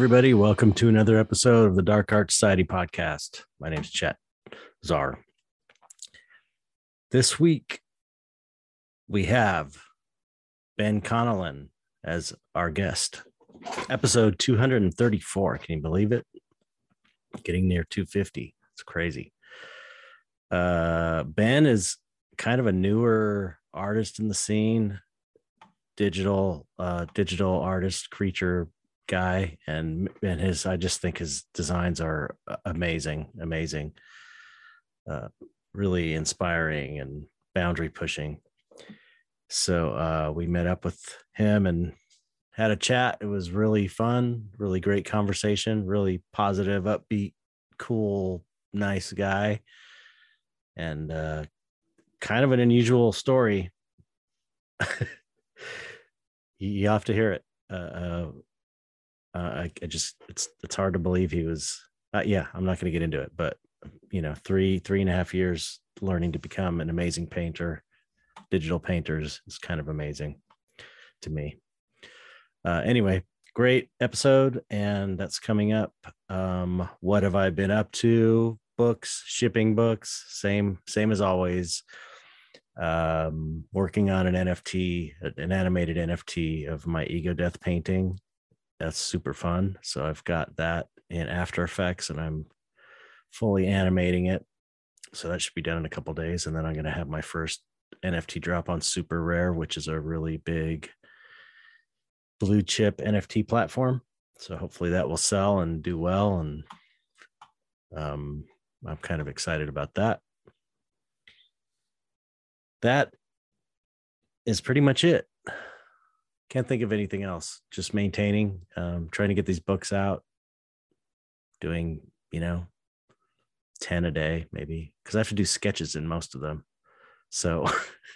Everybody. Welcome to another episode of the Dark Art Society podcast. My name is Chet Zar. This week, we have Ben Connellan as our guest. Episode 234. Can you believe it? Getting near 250. It's crazy. Uh, ben is kind of a newer artist in the scene, digital, uh, digital artist, creature guy, and and his. I just think his designs are amazing, amazing, uh, really inspiring and boundary pushing. So uh, we met up with him and had a chat. It was really fun, really great conversation, really positive, upbeat, cool, nice guy and uh, kind of an unusual story. you have to hear it. Uh, uh, I, I, just it's it's hard to believe he was. Uh, yeah, I'm not going to get into it, but you know, three three and a half years learning to become an amazing painter, digital painters is kind of amazing to me. Uh, anyway, great episode, and that's coming up. Um, what have I been up to? books, shipping books, same same as always. Um, working on an NFT, an animated NFT of my ego death painting. That's super fun. So I've got that in After Effects, and I'm fully animating it. So that should be done in a couple days, and then I'm going to have my first NFT drop on SuperRare, which is a really big blue chip NFT platform. So hopefully that will sell and do well and um, I'm kind of excited about that. That is pretty much it. Can't think of anything else. Just maintaining, um, trying to get these books out, doing, you know, 10 a day, maybe, because I have to do sketches in most of them. So,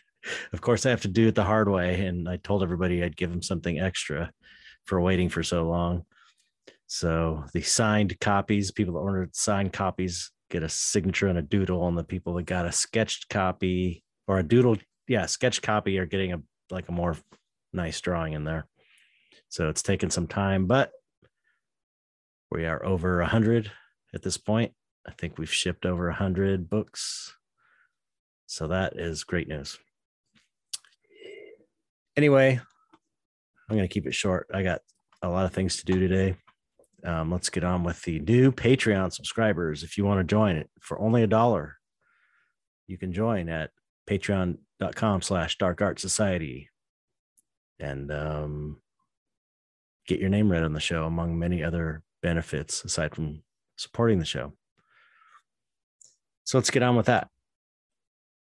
of course, I have to do it the hard way. And I told everybody I'd give them something extra for waiting for so long. So, the signed copies, people that ordered signed copies, get a signature and a doodle and the people that got a sketched copy or a doodle yeah sketch copy are getting a like a more nice drawing in there. So it's taken some time but we are over a 100 at this point. I think we've shipped over a 100 books. So that is great news. Anyway i'm going to keep it short. I got a lot of things to do today. Um, let's get on with the new Patreon subscribers. If you want to join it for only a dollar, you can join at patreon.com slash dark art society and um, get your name read on the show among many other benefits aside from supporting the show. So let's get on with that.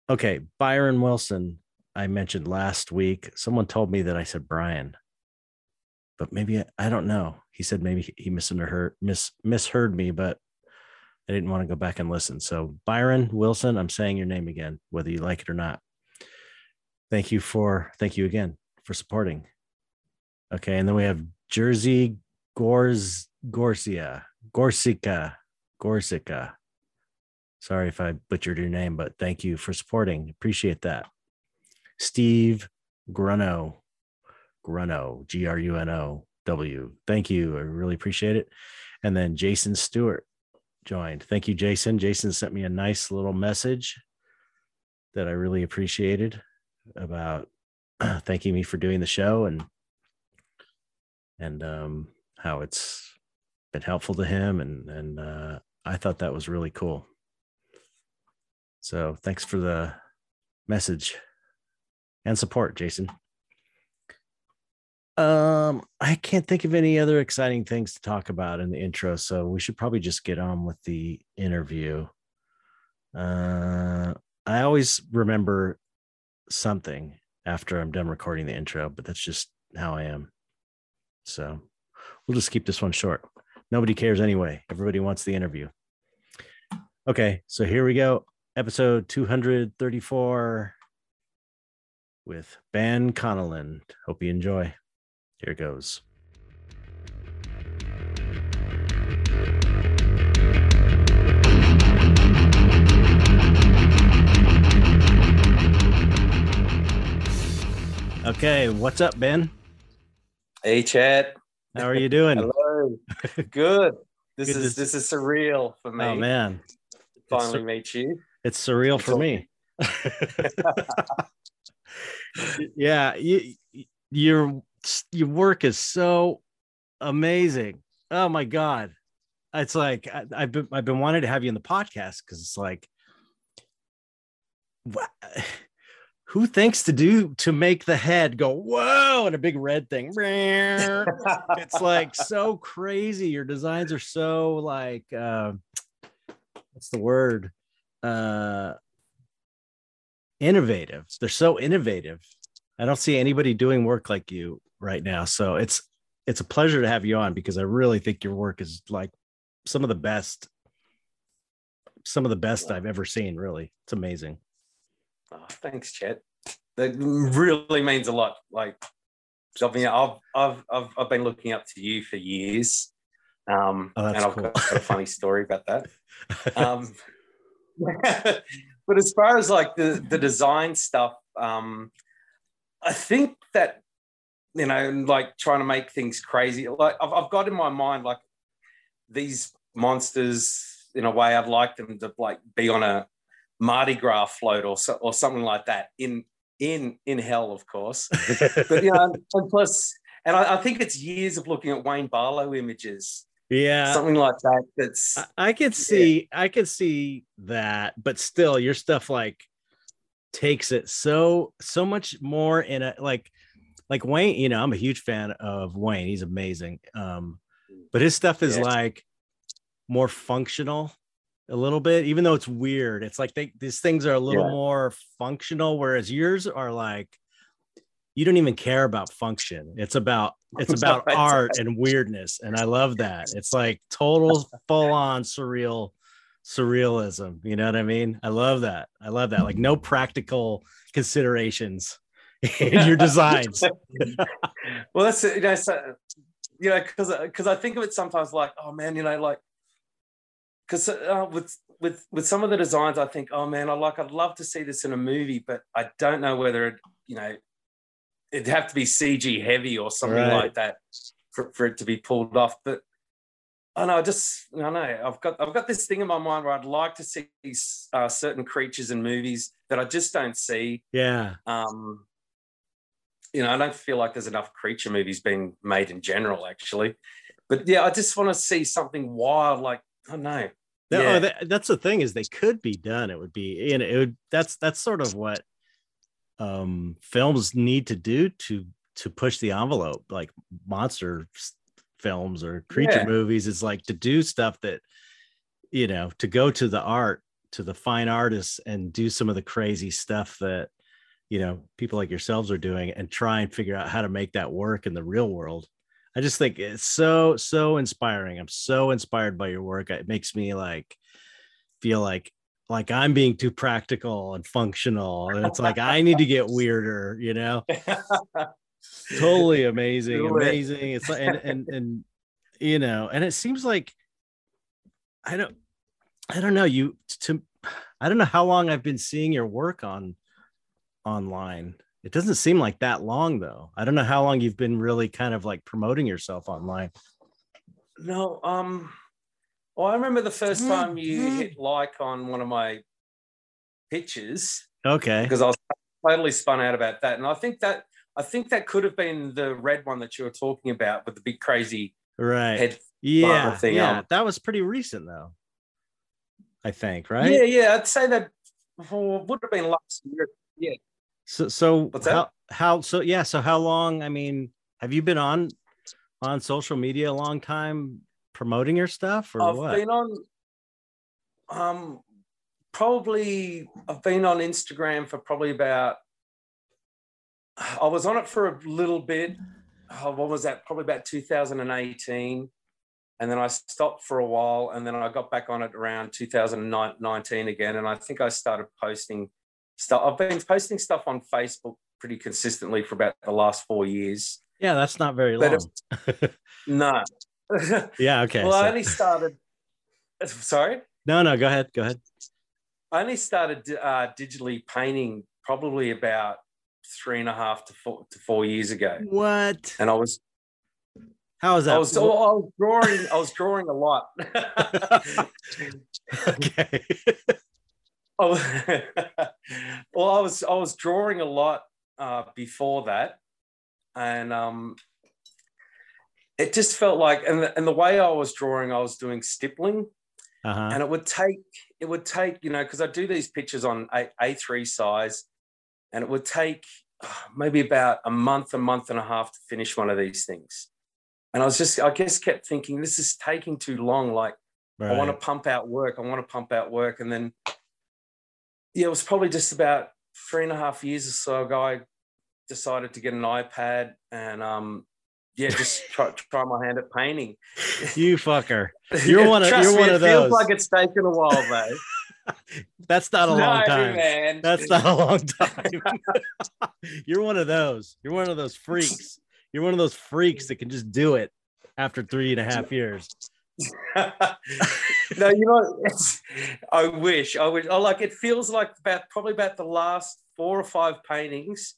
Okay, Byron Wilson, I mentioned last week. Someone told me that I said Brian but maybe I, don't know. He said maybe he misheard mis misheard me, but I didn't want to go back and listen. So Byron Wilson, I'm saying your name again, whether you like it or not. Thank you for thank you again for supporting. Okay, and then we have Jersey Gorz Gorsia Gorsica Gorsica. Sorry if I butchered your name, but thank you for supporting. Appreciate that. Steve Gruno Gruno, G R U N O W. Thank you. I really appreciate it. And then Jason Stewart joined. Thank you, Jason. Jason sent me a nice little message that I really appreciated about thanking me for doing the show and and um, how it's been helpful to him and and uh, I thought that was really cool. So thanks for the message and support, Jason. Um, I can't think of any other exciting things to talk about in the intro, so we should probably just get on with the interview. Uh, I always remember something after I'm done recording the intro, but that's just how I am. So we'll just keep this one short. Nobody cares anyway. Everybody wants the interview. Okay, so here we go. Episode 234 with Ben Connellan. Hope you enjoy. Here it goes. Okay, what's up, Ben? Hey, Chad. How are you doing? Hello. Good. This Good is to this is surreal for me. Oh man, Finally sur- meet you. it's surreal for all- me. yeah, you, your your work is so amazing. Oh my god, it's like I, I've been I've been wanting to have you in the podcast because it's like, wha- who thinks to do to make the head go whoa and a big red thing? it's like so crazy. Your designs are so like uh, what's the word? Uh, innovative. They're so innovative. I don't see anybody doing work like you right now. So it's it's a pleasure to have you on because I really think your work is like some of the best some of the best I've ever seen, really. It's amazing. Oh, thanks, Chet. That really means a lot. Like, I mean, I've, I've, I've, I've been looking up to you for years. Um, Oh, and I've cool. got a funny story about that. Um, but as far as like the, the design stuff, um, I think that, you know, like trying to make things crazy, like I've, I've got in my mind, like these monsters, in a way, I'd like them to like be on a Mardi Gras float or, so, or something like that in, in, in hell, of course. But, you know, and plus, and I, I think it's years of looking at Wayne Barlowe images, yeah. something like that. That's, I, I could see I could see that, but still your stuff like takes it so so much more in a like like Wayne, you know, I'm a huge fan of Wayne. He's amazing. Um, but his stuff is Yeah. like more functional a little bit, even though it's weird. It's like they these things are a little Yeah. more functional, whereas yours are like you don't even care about function. It's about it's about art and weirdness. And I love that. It's like total full on surreal surrealism. You know what I mean? I love that. I love that. Like no practical considerations in your designs. well, that's it, you know, so, you know, because because I think of it sometimes like, oh man, you know, like because uh, with with with some of the designs, I think, oh man, I like, I'd love to see this in a movie, but I don't know whether it, you know, it'd have to be CG heavy or something Right. like that for, for it to be pulled off. But I know, I just I know I've got I've got this thing in my mind where I'd like to see uh, certain creatures in movies that I just don't see. Yeah. Um, you know, I don't feel like there's enough creature movies being made in general, actually. But yeah, I just want to see something wild, like I don't know. No, Yeah. that, that's the thing is they could be done. It would be, you know, it would, that's, that's sort of what um, films need to do to, to push the envelope, like monster films or creature Yeah. movies is like to do stuff that, you know, to go to the art, to the fine artists and do some of the crazy stuff that, you know, people like yourselves are doing and try and figure out how to make that work in the real world. I just think it's so so inspiring. I'm so inspired by your work. It makes me like feel like like I'm being too practical and functional, and it's like I need to get weirder. You know, totally amazing, Do it. amazing. It's like and and and you know, and it seems like I don't I don't know you to I don't know how long I've been seeing your work on online. It doesn't seem like that long though. I don't know how long you've been really kind of like promoting yourself online. no, um, well, I remember the first time you Mhm. hit like on one of my pictures Okay. because I was totally spun out about that, and I think that I think that could have been the red one that you were talking about with the big crazy Right. head. yeah. thing, yeah. um, that was pretty recent though. I think, right? Yeah, yeah, I'd say that would have been last year. Yeah. So so What's how that? how so yeah, so how long? I mean, have you been on on social media a long time promoting your stuff or I've what? been on um probably I've been on Instagram for probably about I was on it for a little bit. Oh, what was that? Probably about 2018. And then I stopped for a while and then I got back on it around 2019 again. And I think I started posting stuff. I've been posting stuff on Facebook pretty consistently for about the last four years. yeah, that's not very long. No. yeah, okay. well, I only started. Sorry? no, no, go ahead. Go ahead. I only started uh, digitally painting probably about three and a half to four, to four years ago, What? and I was how was that? I was, I was drawing. I was drawing a lot. okay. Oh, well, I was I was drawing a lot uh, before that, and um, it just felt like, and the, and the way I was drawing, I was doing stippling, Uh-huh. and it would take it would take you know because I do these pictures on a A three size, and it would take maybe about a month, a month and a half to finish one of these things, and I was just I guess kept thinking this is taking too long. Like I want to pump out work. I want to pump out work. And then, yeah, it was probably just about three and a half years or so ago. I decided to get an iPad and, um, yeah, just try, try my hand at painting. You fucker. You're one of- Trust you're me, one it of feels like it's taken a while, though. That's not a long time. man. That's not a long time. You're one of those. You're one of those freaks. You're one of those freaks that can just do it after three and a half years. no, you know, I wish, I wish. I like it feels like about probably about the last four or five paintings.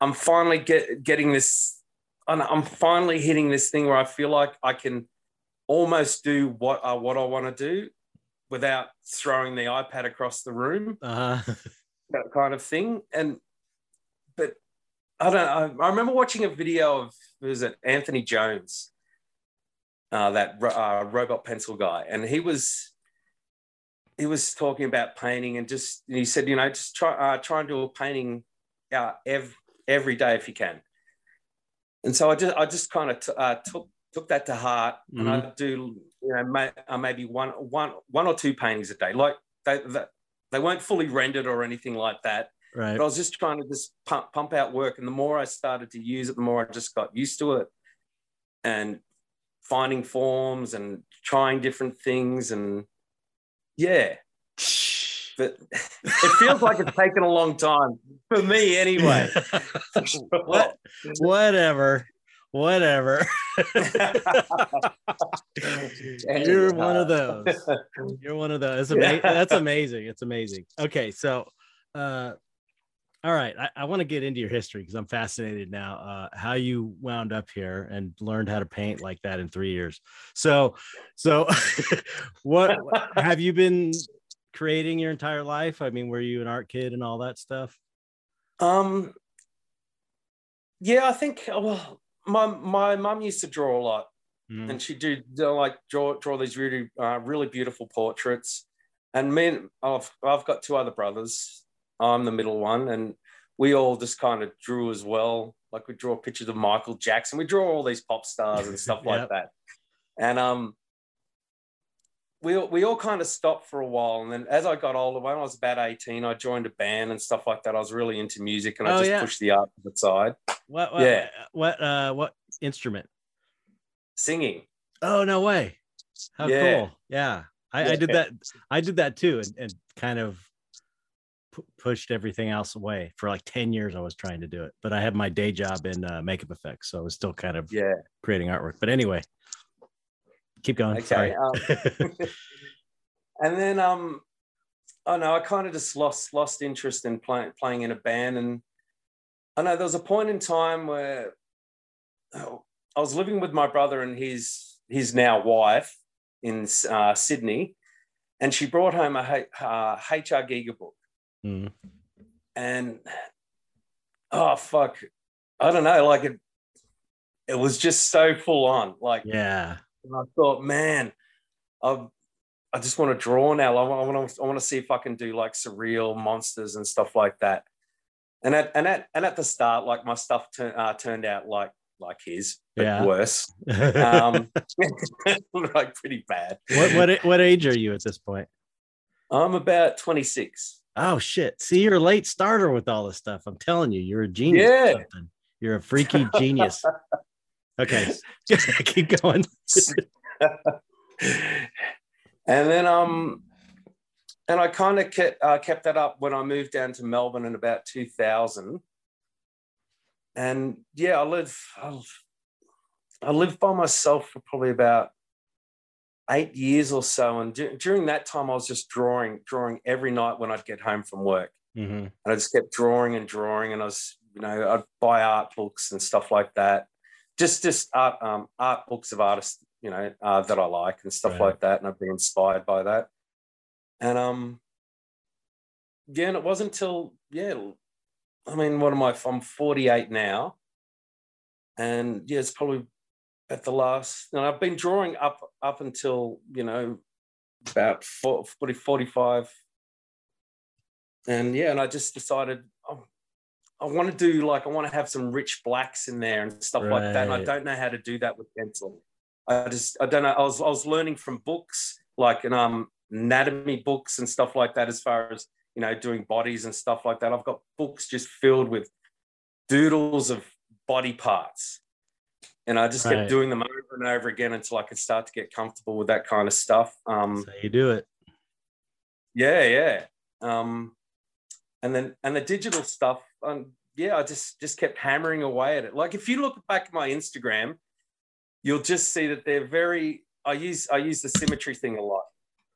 I'm finally get, getting this, and I'm finally hitting this thing where I feel like I can almost do what uh, what I want to do without throwing the iPad across the room, Uh, that kind of thing. And but I don't. I, I remember watching a video of was it Anthony Jones, uh, that uh, robot pencil guy, and he was he was talking about painting and just he said, you know, just try uh, try and do a painting uh, every every day if you can. And so I just I just kind of t- uh, took took that to heart, and I do you know may, uh, maybe one one one or two paintings a day. Like they, they they weren't fully rendered or anything like that. right. But I was just trying to just pump, pump out work. And the more I started to use it, the more I just got used to it and finding forms and trying different things. And yeah, but it feels like it's taken a long time for me anyway. what? Whatever. Whatever. You're one of those. You're one of those. Ama-. That's amazing. It's amazing. Okay, so uh all right, I, I want to get into your history because I'm fascinated now uh, how you wound up here and learned how to paint like that in three years. So, so what have you been creating your entire life? I mean, were you an art kid and all that stuff? Um, yeah, I think uh, well, my my mum used to draw a lot, Mm. and she do do, like draw draw these really uh, really beautiful portraits. And me, and I've I've got two other brothers. I'm the middle one, and we all just kind of drew as well. Like we draw pictures of Michael Jackson. We draw all these pop stars and stuff like that. And um, we we all kind of stopped for a while, and then as I got older, when I was about 18, I joined a band and stuff like that. I was really into music, and I Oh, just yeah. pushed the art to the side. What, what? Yeah. What? Uh, what instrument? Singing. Oh no way! How Yeah. cool! Yeah, I, I did that. I did that too, and, and kind of pu- pushed everything else away for like ten years. I was trying to do it, but I had my day job in uh, makeup effects, so I was still kind of Yeah. creating artwork. But anyway, keep going. Okay. Sorry. Um, and then um, I know I kind of just lost lost interest in playing playing in a band, and I know there was a point in time where oh, I was living with my brother and his his now wife in uh, Sydney, and she brought home a uh, HR Giger book, Mm. and oh fuck, I don't know, like it. It was just so full on, like Yeah. and I thought, man, I I just want to draw now. I want, I want to I want to see if I can do like surreal monsters and stuff like that. And at and at and at the start, like my stuff tur- uh, turned out like like his, but Yeah. worse. Um, like pretty bad. what what what age are you at this point? I'm about 26. Oh shit! See, you're a late starter with all this stuff. I'm telling you, you're a genius. Yeah. You're a freaky genius. Okay, keep going. and then um and I kind of kept uh, kept that up when I moved down to Melbourne in about 2000. And yeah, I live I, I lived by myself for probably about eight years or so. And du- during that time, I was just drawing, drawing every night when I'd get home from work. Mhm. And I just kept drawing and drawing. And I was, you know, I'd buy art books and stuff like that. just just art um, art books of artists, you know, uh, that I like and stuff Right. like that, and I've been inspired by that. And um, yeah, and it wasn't until yeah, I mean, what am I? I'm 48 now, and yeah, it's probably at the last. And I've been drawing up up until you know about 40, 45 and yeah and i just decided oh, i want to do like i want to have some rich blacks in there and stuff like that and i don't know how to do that with pencil. I just i don't know i was i was learning from books like and um anatomy books and stuff like that as far as you know doing bodies and stuff like that. I've got books just filled with doodles of body parts and i just Right. kept doing them over and over again until i could start to get comfortable with that kind of stuff um how you do it. yeah yeah um and then and the digital stuff um yeah i just just kept hammering away at it like if you look back at my instagram you'll just see that they're very i use i use the symmetry thing a lot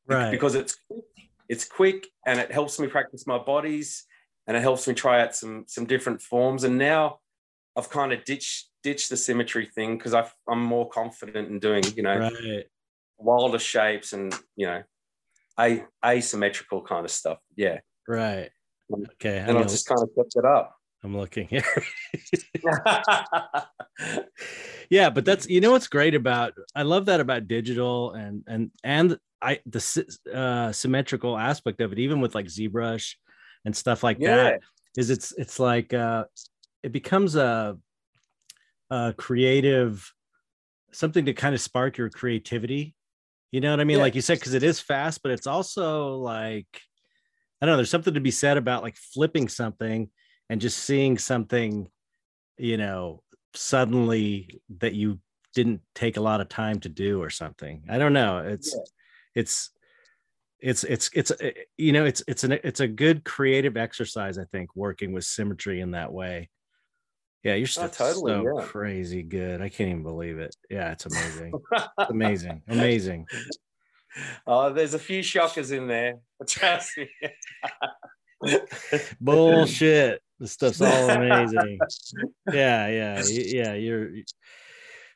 Right. because it's quick, it's quick and it helps me practice my bodies and it helps me try out some some different forms and now i've kind of ditched ditched the symmetry thing because i'm more confident in doing you know right. wilder shapes and you know a asymmetrical kind of stuff yeah Right. Okay. And i just kind of kept it up I'm looking here. yeah, but that's you know what's great about I love that about digital and and and I the uh, symmetrical aspect of it, even with like ZBrush and stuff like yeah that, is it's it's like uh, it becomes a a creative something to kind of spark your creativity. You know what I mean? Yeah. Like you said, because it is fast, but it's also like I don't know. There's something to be said about like flipping something and just seeing something, you know, suddenly that you didn't take a lot of time to do or something. I don't know. It's Yeah. it's it's it's it's you know it's it's an it's a good creative exercise i think working with symmetry in that way yeah you're stuff totally, so yeah. crazy good i can't even believe it. Yeah it's amazing. It's amazing amazing. Oh there's a few shockers in there. Trust me. Bullshit. This stuff's all amazing. Yeah yeah yeah you're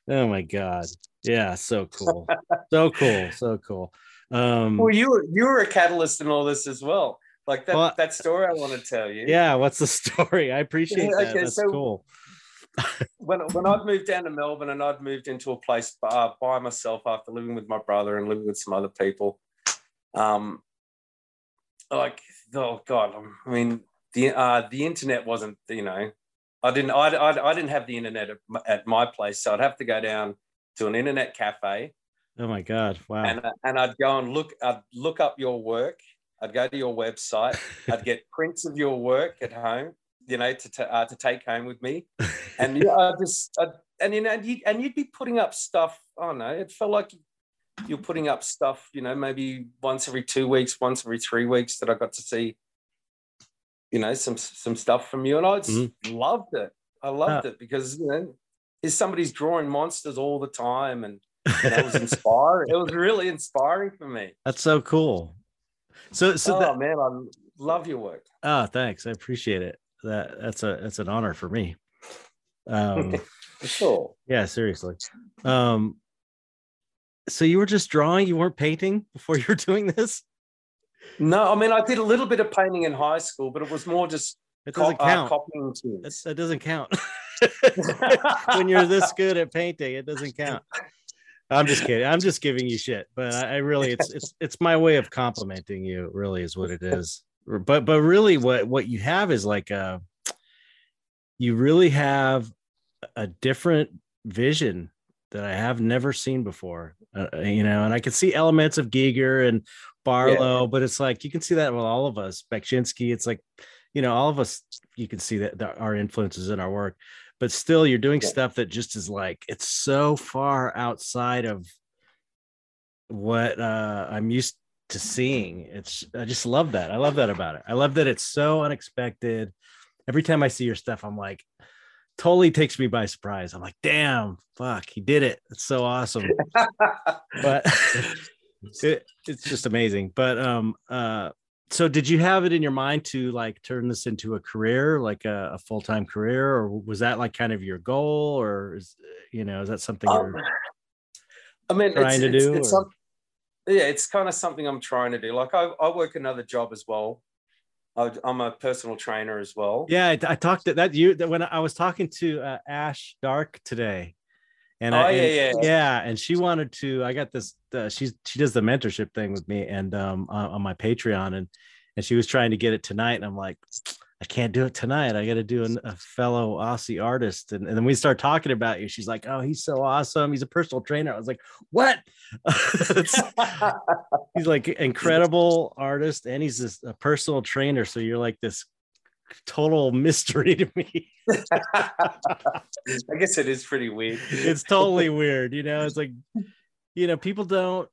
oh my god. Yeah so cool. So cool so cool. Um well you were you were a catalyst in all this as well like that Well, that story i want to tell you. Yeah what's the story? I appreciate Yeah, that. okay, that's so- cool. when when I'd moved down to Melbourne and I'd moved into a place uh, by myself after living with my brother and living with some other people, um, like oh god, I mean the uh, the internet wasn't you know I didn't I, I, I didn't have the internet at my, at my place, so I'd have to go down to an internet cafe. Oh my god wow. And uh, and I'd go and look I'd look up your work. I'd go to your website. I'd get prints of your work at home, you know, to ta- uh, to take home with me and yeah, I just I, and you know, and, you, and you'd be putting up stuff. I don't know. It felt like you're putting up stuff. You know, maybe once every two weeks, once every three weeks that I got to see. You know, some some stuff from you, and I just loved it. I loved it because you know, is somebody's drawing monsters all the time, and that was inspiring. it was really inspiring for me. That's so cool. So so oh that, man, I love your work. oh thanks. I appreciate it. That that's a that's an honor for me. Um For sure. yeah, seriously. Um so you were just drawing, you weren't painting before you were doing this? No, I mean I did a little bit of painting in high school, but it was more just It doesn't uh, count. copying That, that doesn't count. when you're this good at painting, it doesn't count. I'm just kidding. I'm just giving you shit, but I, I really it's it's it's my way of complimenting you. Really, is what it is. But but really, what what you have is like a you really have a different vision that I have never seen before. Uh, you know, and I can see elements of Giger and Barlowe, but it's like you can see that with all of us. Beksinski, it's like you know, all of us. You can see that, that our influences in our work but still you're doing Yeah. stuff that just is like it's so far outside of what uh i'm used to seeing. It's i just love that. I love that about it. I love that it's so unexpected. Every time i see your stuff i'm like totally takes me by surprise. I'm like damn fuck he did it. It's so awesome. But it, it's just amazing. But um uh so did you have it in your mind to like turn this into a career, like a, a full time career, or was that like kind of your goal, or is you know is that something um, you're I mean, trying it's, to do? It's, some, yeah, it's kind of something I'm trying to do. Like I, I work another job as well. I, am a personal trainer as well. Yeah, I, I talked to that you that when I was talking to uh, Ash Dark today, and oh I, yeah, yeah, yeah, and she wanted to. I got this. Uh, she's she does the mentorship thing with me and um on, on, my Patreon, and and she was trying to get it tonight, and I'm like, I can't do it tonight. I got to do an, a fellow Aussie artist, and, and then we start talking about you. She's like, Oh, he's so awesome. He's a personal trainer. I was like, What? he's like incredible artist, and he's just a personal trainer. So you're like this total mystery to me. I guess it is pretty weird. It's totally weird. You know, it's like, you know, people don't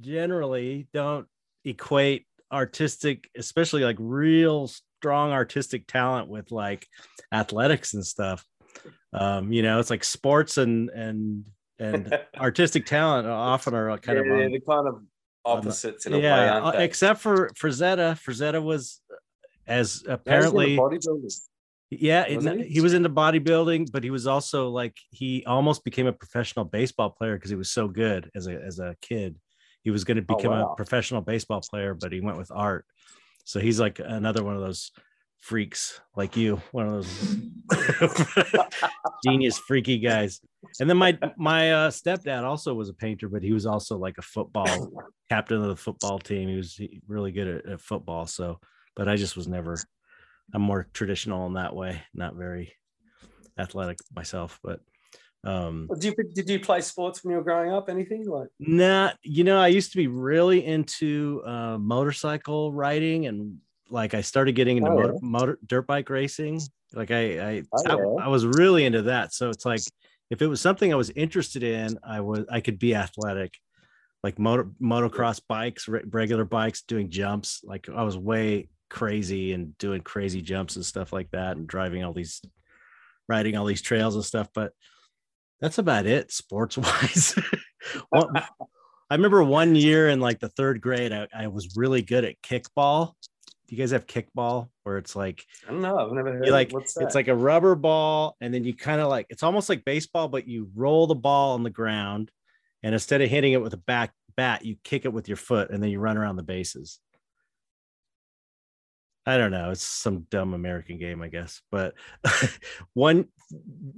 generally don't equate artistic, especially like real strong artistic talent with like athletics and stuff. Um, you know, it's like sports and and and artistic talent often are kind yeah, of yeah, the kind of opposites in a yeah, way, except for Frazetta. Frazetta was as apparently yeah it, he? he? was into bodybuilding but he was also like he almost became a professional baseball player because he was so good as a as a kid he was going to oh, become oh, wow. a professional baseball player but he went with art so he's like another one of those freaks like you one of those genius freaky guys and then my my uh, stepdad also was a painter but he was also like a football captain of the football team he was really good at, at football so but I just was never. I'm more traditional in that way, not very athletic myself. But um, did you did you play sports when you were growing up? Anything like? Nah, you know, I used to be really into uh, motorcycle riding, and like I started getting into oh, motor, yeah. motor dirt bike racing. Like I I, oh, yeah. I I was really into that. So it's like if it was something I was interested in, I was I could be athletic like motor motocross bikes, regular bikes, doing jumps. Like I was way crazy and doing crazy jumps and stuff like that and driving all these riding all these trails and stuff but that's about it sports wise. I remember one year in like the third grade I, I, was really good at kickball. Do you guys have kickball where it's like i don't know i've never heard you like it's like a rubber ball and then you kind of like it's almost like baseball but you roll the ball on the ground and instead of hitting it with a back bat you kick it with your foot and then you run around the bases I don't know. It's some dumb American game, I guess. But one,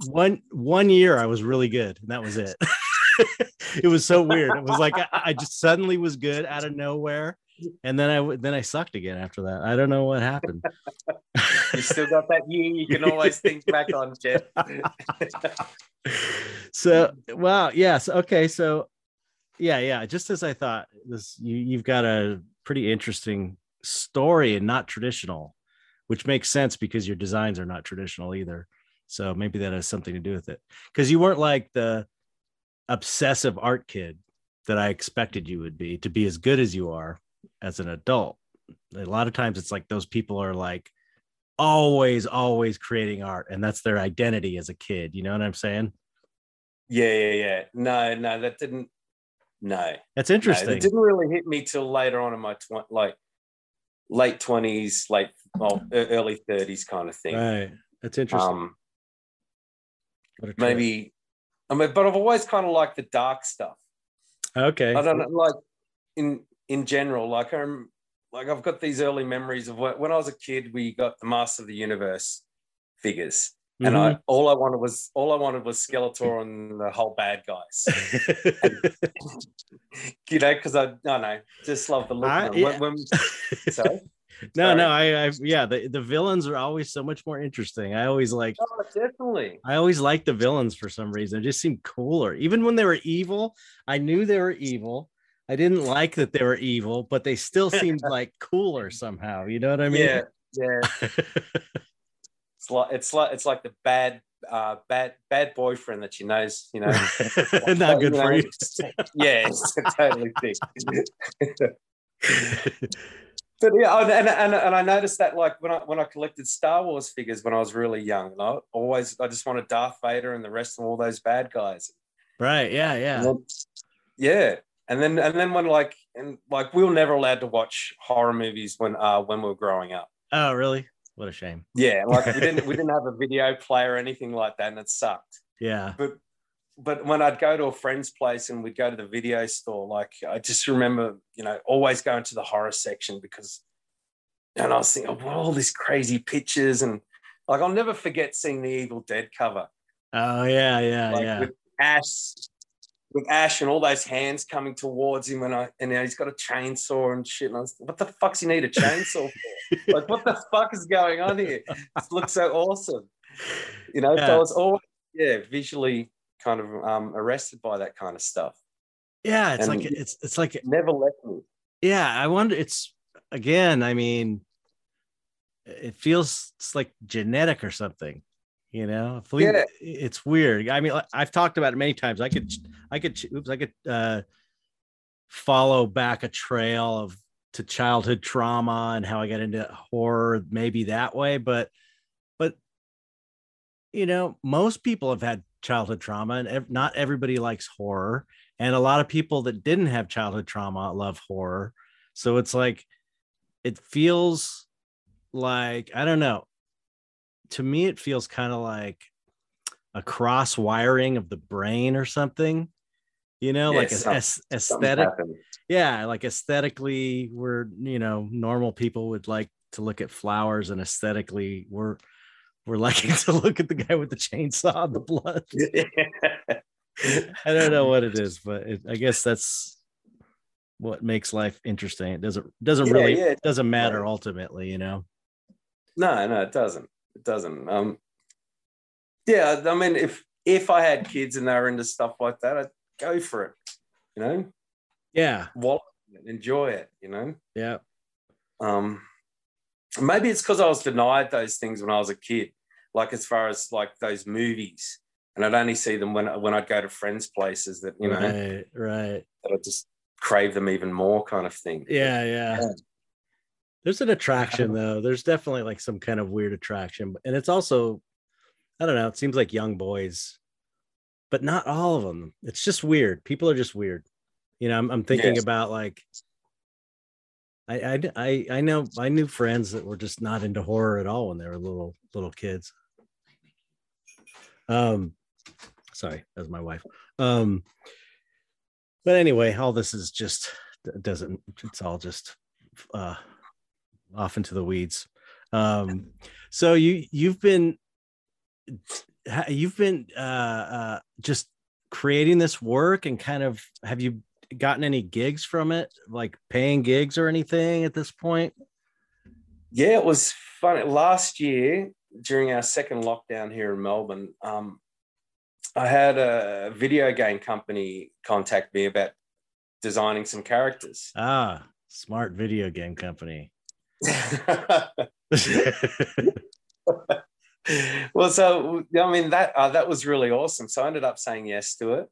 one, one year I was really good, and that was it. it was so weird. It was like I, I, just suddenly was good out of nowhere, and then I then I sucked again after that. I don't know what happened. you still got that year you can always think back on, Jeff. so wow, yes, okay, so yeah, yeah. Just as I thought, this you you've got a pretty interesting story and not traditional, which makes sense because your designs are not traditional either. So maybe that has something to do with it. Because you weren't like the obsessive art kid that I expected you would be to be as good as you are as an adult. A lot of times it's like those people are like always, always creating art, and that's their identity as a kid. You know what I'm saying? Yeah, yeah, yeah. No, no, that didn't. No, that's interesting. No, it didn't really hit me till later on in my tw- like late 20s, late well, early 30s kind of thing. Right. That's interesting. Um, maybe, I mean, but I've always kind of liked the dark stuff. Okay. I don't know, like in in general, like I'm like I've got these early memories of when I was a kid. We got the Master of the Universe figures, Mm-hmm. And I mm-hmm. all I wanted was all I wanted was Skeletor and the whole bad guys. and, you know, because I, I don't know, just love the look. I, yeah. when, when, sorry? No, Sorry. no, I, I, yeah, the, the villains are always so much more interesting. I always like, oh, definitely. I always like the villains for some reason. It just seemed cooler. Even when they were evil, I knew they were evil. I didn't like that they were evil, but they still seemed like cooler somehow. You know what I mean? Yeah, yeah. It's like it's like it's like the bad uh, bad bad boyfriend that she knows, you know, not good you for you. yeah, it's totally thick. but yeah, and, and and I noticed that like when I when I collected Star Wars figures when I was really young, and I always I just wanted Darth Vader and the rest of all those bad guys. Right. Yeah. Yeah. yeah. and then and then when like and like we were never allowed to watch horror movies when uh when we were growing up. Oh, really? What a shame. Yeah, like we didn't we didn't have a video player or anything like that, and it sucked. Yeah. But but when I'd go to a friend's place and we'd go to the video store, like I just remember, you know, always going to the horror section because, and I was thinking, oh, all these crazy pictures and like I'll never forget seeing the Evil Dead cover. Oh yeah, yeah, like, yeah. With Ash, with Ash and all those hands coming towards him, and I and know, he's got a chainsaw and shit. And I was, what the fuck's he need a chainsaw for? like, what the fuck is going on here? It looks so awesome. You know, Yeah. so I was always yeah visually kind of um, arrested by that kind of stuff. Yeah, it's and- like it's it's like Never left me. yeah. I wonder. It's again. I mean, it feels it's like genetic or something. You know, Yeah. it's weird. I mean, I've talked about it many times. I could, I could, oops, I could uh, follow back a trail of to childhood trauma and how I got into horror, maybe that way. But, but you know, most people have had childhood trauma, and ev- not everybody likes horror. And a lot of people that didn't have childhood trauma love horror. So it's like, it feels like I don't know. To me, it feels kind of like a cross wiring of the brain or something. You know, like Yeah, a- some- aesthetic yeah like aesthetically we're you know normal people would like to look at flowers and aesthetically we're we're liking to look at the guy with the chainsaw and the blood i don't know what it is but it, i guess that's what makes life interesting it doesn't doesn't Yeah, really yeah, doesn't matter ultimately you know No, no, it doesn't. It doesn't. Um, yeah, I mean, if if I had kids and they were into stuff like that, I'd go for it. You know, yeah it, enjoy it. You know, yeah um, maybe it's because I was denied those things when I was a kid. Like as far as like those movies, and I'd only see them when when I'd go to friends' places. That you know, right right that I just crave them even more, kind of thing. yeah yeah Yeah. There's an attraction though. There's definitely like some kind of weird attraction and it's also i don't know it seems like young boys but not all of them it's just weird. People are just weird. You know i'm, I'm thinking Yes. about like I, I i i know i knew friends that were just not into horror at all when they were little little kids. Um sorry that was my wife. Um but anyway all this is just doesn't it's all just uh off into the weeds um so you you've been you've been uh uh just creating this work and kind of have you gotten any gigs from it like paying gigs or anything at this point Yeah, it was funny. Last year, during our second lockdown here in Melbourne, um, I had a video game company contact me about designing some characters. ah smart video game company well, so I mean that uh, that was really awesome. So I ended up saying yes to it,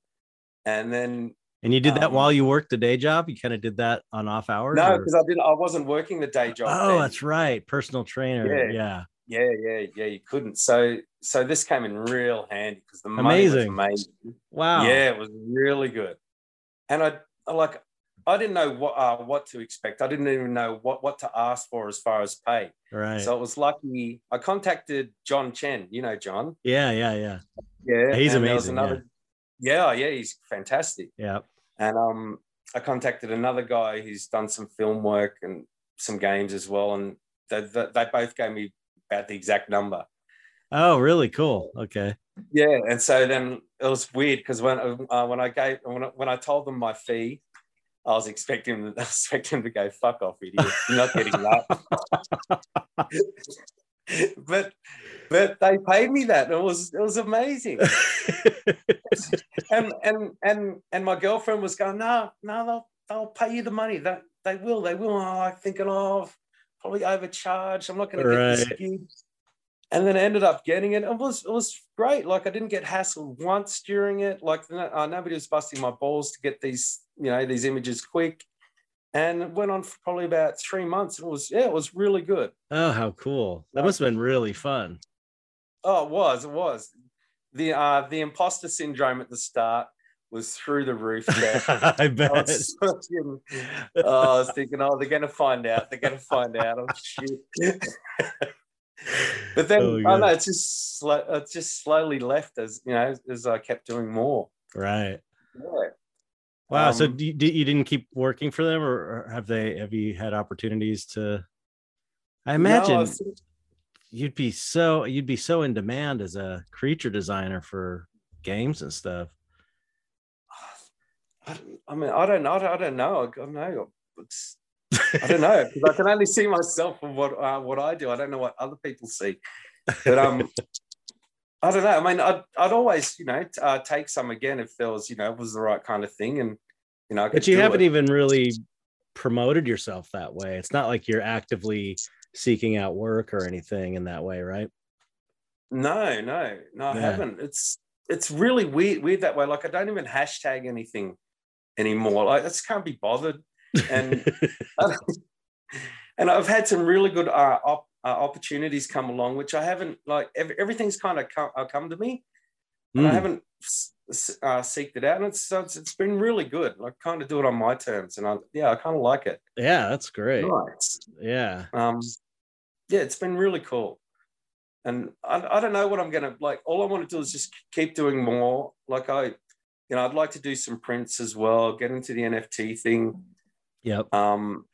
and then and you did that Um, while you worked the day job you kind of did that on off hours no, because I didn't. I wasn't working the day job. oh then. that's right personal trainer yeah, Yeah, yeah, yeah. You couldn't. So, so this came in real handy because the money was Amazing. amazing. wow Yeah, it was really good. And I like, I didn't know what uh, what to expect. I didn't even know what what to ask for as far as pay. right So it was lucky. I contacted John Chen. You know John. yeah yeah yeah Yeah, He's and there was amazing, yeah, yeah, he's fantastic. yeah And um, I contacted another guy who's done some film work and some games as well, and they, they, they both gave me about the exact number. oh really cool okay Yeah, and so then it was weird because when uh, when I gave when I, when I told them my fee, I was expecting I was expecting to go fuck off, idiot. You're not getting that. but but they paid me that. It was it was amazing. And and and and my girlfriend was going, no, no, they'll they'll pay you the money. They they will, they will. And I'm like thinking, oh, I've probably overcharged. I'm not going to get this Right. gig. And then I ended up getting it. It was it was great. Like I didn't get hassled once during it. Like uh, nobody was busting my balls to get these, you know, these images quick. And it went on for probably about three months. It was yeah, it was really good. oh how cool that must have been really fun Oh, it was, it was. The uh the imposter syndrome at the start was through the roof. I I bet. was, fucking- oh, I was thinking, oh, they're gonna find out. They're gonna find out. Oh shit. but then Oh, I know it's just slow, it's just slowly left as you know as I kept doing more. right. Yeah. Wow. so Um, do you, you didn't keep working for them, or, have they? Have you had opportunities to? I imagine No, I you'd be so you'd be so in demand as a creature designer for games and stuff. I, don't- I mean, I don't know. I don't know. I don't know. It's, I don't know because I can only see myself and what uh, what I do. I don't know what other people see. But um, I don't know. I mean, I'd, I'd always, you know, uh, take some again if there was, you know, it was the right kind of thing, and you know, I could But you haven't it. even really promoted yourself that way. It's not like you're actively seeking out work or anything in that way, right? No, no, no, I Yeah. haven't. It's it's really weird, weird that way. Like I don't even hashtag anything anymore. Like I just can't be bothered. And and I've had some really good uh, op, uh, opportunities come along, which I haven't like. Ev- everything's kind of come, uh, come to me, and I Mm, haven't s- s- uh, seeked it out, and it's it's, it's been really good. I kind of do it on my terms, and I yeah, I kind of like it. yeah, that's great. Nice. Yeah. Um, yeah, it's been really cool. And I, I don't know what I'm gonna like. All I want to do is just keep doing more. Like I, you know, I'd like to do some prints as well. Get into the NFT thing. Yep. Um,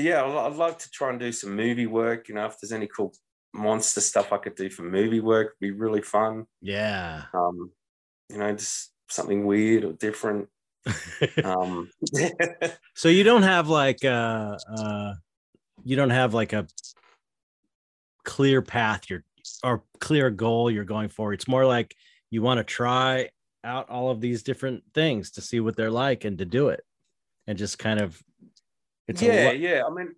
yeah, I'd, I'd to try and do some movie work. You know, if there's any cool monster stuff I could do for movie work, it'd be really fun. Yeah. Um, you know, just something weird or different. Um, so you don't have like uh uh you don't have like a clear path you're or clear goal you're going for. It's more like you want to try out all of these different things to see what they're like and to do it and just kind of it's yeah, lo- yeah. I mean,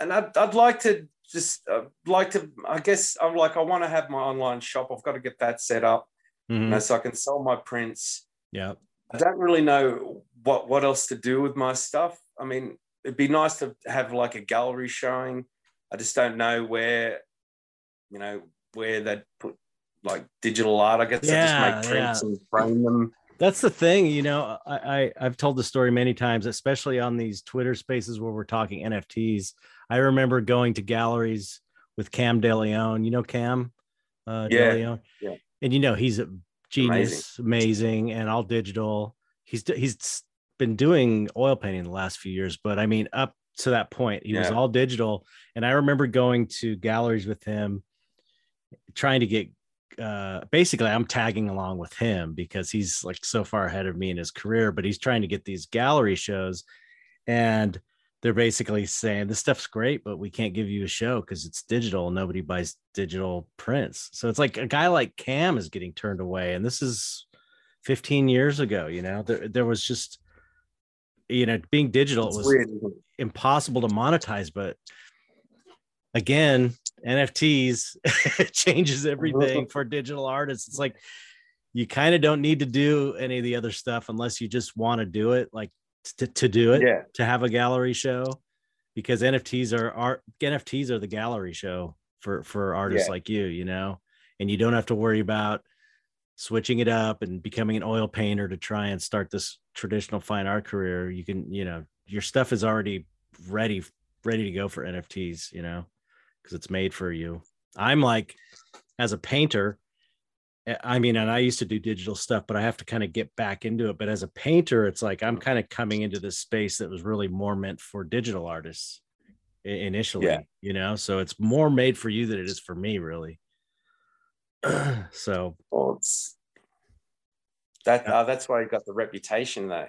and I'd, I'd like to just uh, like to. I guess I'm like I want to have my online shop. I've got to get that set up, you Mhm. know, so I can sell my prints. yeah I don't really know what what else to do with my stuff. I mean, it'd be nice to have like a gallery showing. I just don't know where, you know, where they'd put like digital art. I guess I Yeah, just make prints and frame them. That's the thing, you know. I, I I've told the story many times, especially on these Twitter spaces where we're talking NFTs. I remember going to galleries with Cam DeLeon. You know Cam uh, Yeah, DeLeon, yeah. and you know he's a genius, amazing, and all digital. He's he's been doing oil painting the last few years, but I mean up to that point, he was all digital. And I remember going to galleries with him, trying to get uh basically i'm tagging along with him because he's like so far ahead of me in his career but he's trying to get these gallery shows and they're basically saying this stuff's great but we can't give you a show because it's digital. Nobody buys digital prints. So it's like a guy like cam is getting turned away and this is 15 years ago you know? There, there was just you know being digital was impossible to monetize but again nfts changes everything for digital artists. It's like you kind of don't need to do any of the other stuff unless you just want to do it like to, to do it Yeah, to have a gallery show because nfts are art nfts are the gallery show for for artists Yeah. like you you know? And you don't have to worry about switching it up and becoming an oil painter to try and start this traditional fine art career. You can you know your stuff is already ready ready to go for nfts you know because it's made for you i'm like as a painter i mean and i used to do digital stuff but i have to kind of get back into it but as a painter it's like i'm kind of coming into this space that was really more meant for digital artists initially Yeah. you know so it's more made for you than it is for me really so well, it's that. Yeah. Uh, that's why you got the reputation though,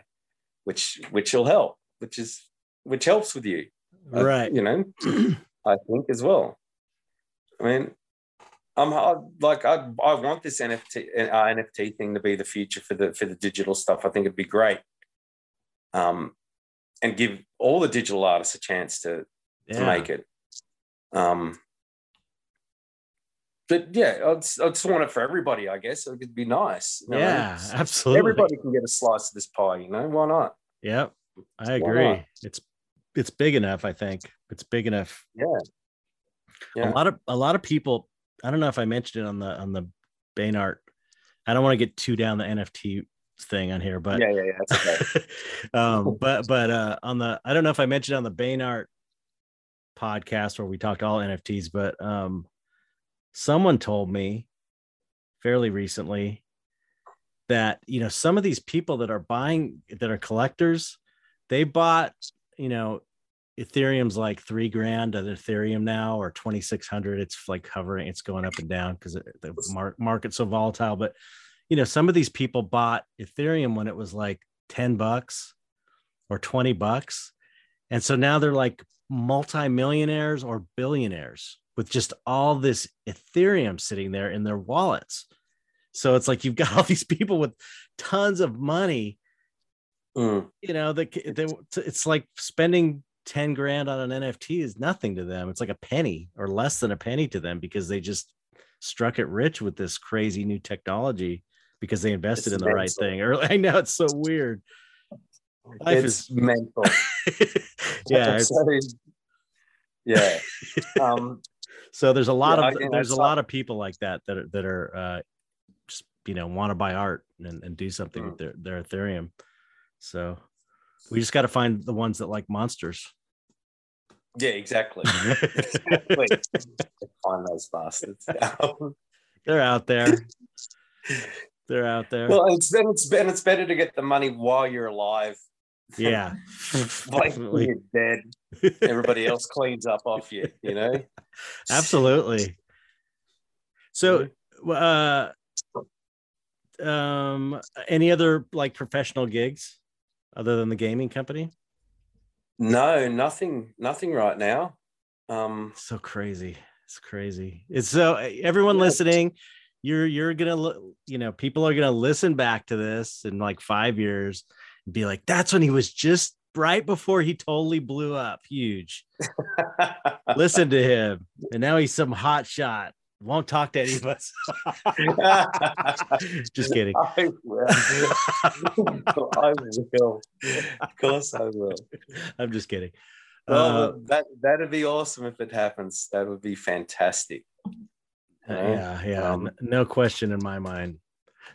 which which will help, which is which helps with you. uh, right you know, I think as well. I mean, I'm I, like I I want this NFT uh, NFT thing to be the future for the for the digital stuff. I think it'd be great. Um, and give all the digital artists a chance to to make it. Um, but yeah, I just, I just want it for everybody. I guess it could be nice. you know, yeah it's- absolutely Everybody can get a slice of this pie. You know, why not? Yep, I agree. It's it's big enough. I think it's big enough. Yeah. Yeah. A lot of a lot of people. I don't know if I mentioned it on the on the Bain art. I don't want to get too down the NFT thing on here, but yeah, yeah, yeah. That's okay. um, but but uh, on the I don't know if I mentioned on the Bainart podcast where we talked all NFTs, but um, someone told me fairly recently that you know some of these people that are buying that are collectors, they bought you know Ethereum's like three grand at Ethereum now, or twenty six hundred. It's like hovering, it's going up and down because the mar- market's so volatile. But you know, some of these people bought Ethereum when it was like ten bucks or twenty bucks, and so now they're like multimillionaires or billionaires with just all this Ethereum sitting there in their wallets. So it's like you've got all these people with tons of money. Mm. You know, that it's like spending 10 grand on an NFT is nothing to them. It's like a penny or less than a penny to them because they just struck it rich with this crazy new technology because they invested it's in the mental. right thing. Or I know it's so weird. Life it's is mental. yeah. yeah. Um, so there's a lot yeah, of there's a lot of people like that that are that are uh, just you know want to buy art and, and do something mm. with their, their Ethereum. So we just got to find the ones that like monsters. Yeah, exactly. exactly. Find those bastards. They're out there. They're out there. Well, it's then it's been it's better to get the money while you're alive. Yeah, like you're dead. Everybody else cleans up off you. You know. Absolutely. So, uh, um, any other like professional gigs other than the gaming company? No, nothing, nothing right now. Um, so crazy. It's crazy. It's so everyone yeah. listening, you're you're gonna you know people are gonna listen back to this in like five years and be like, that's when he was just right before he totally blew up, huge. listen to him, and now he's some hot shot won't talk to any of us. Just kidding. I will. I will. Of course, I will. I'm just kidding. Well, uh, that that'd be awesome if it happens. That would be fantastic. Uh, yeah, yeah, um, no question in my mind.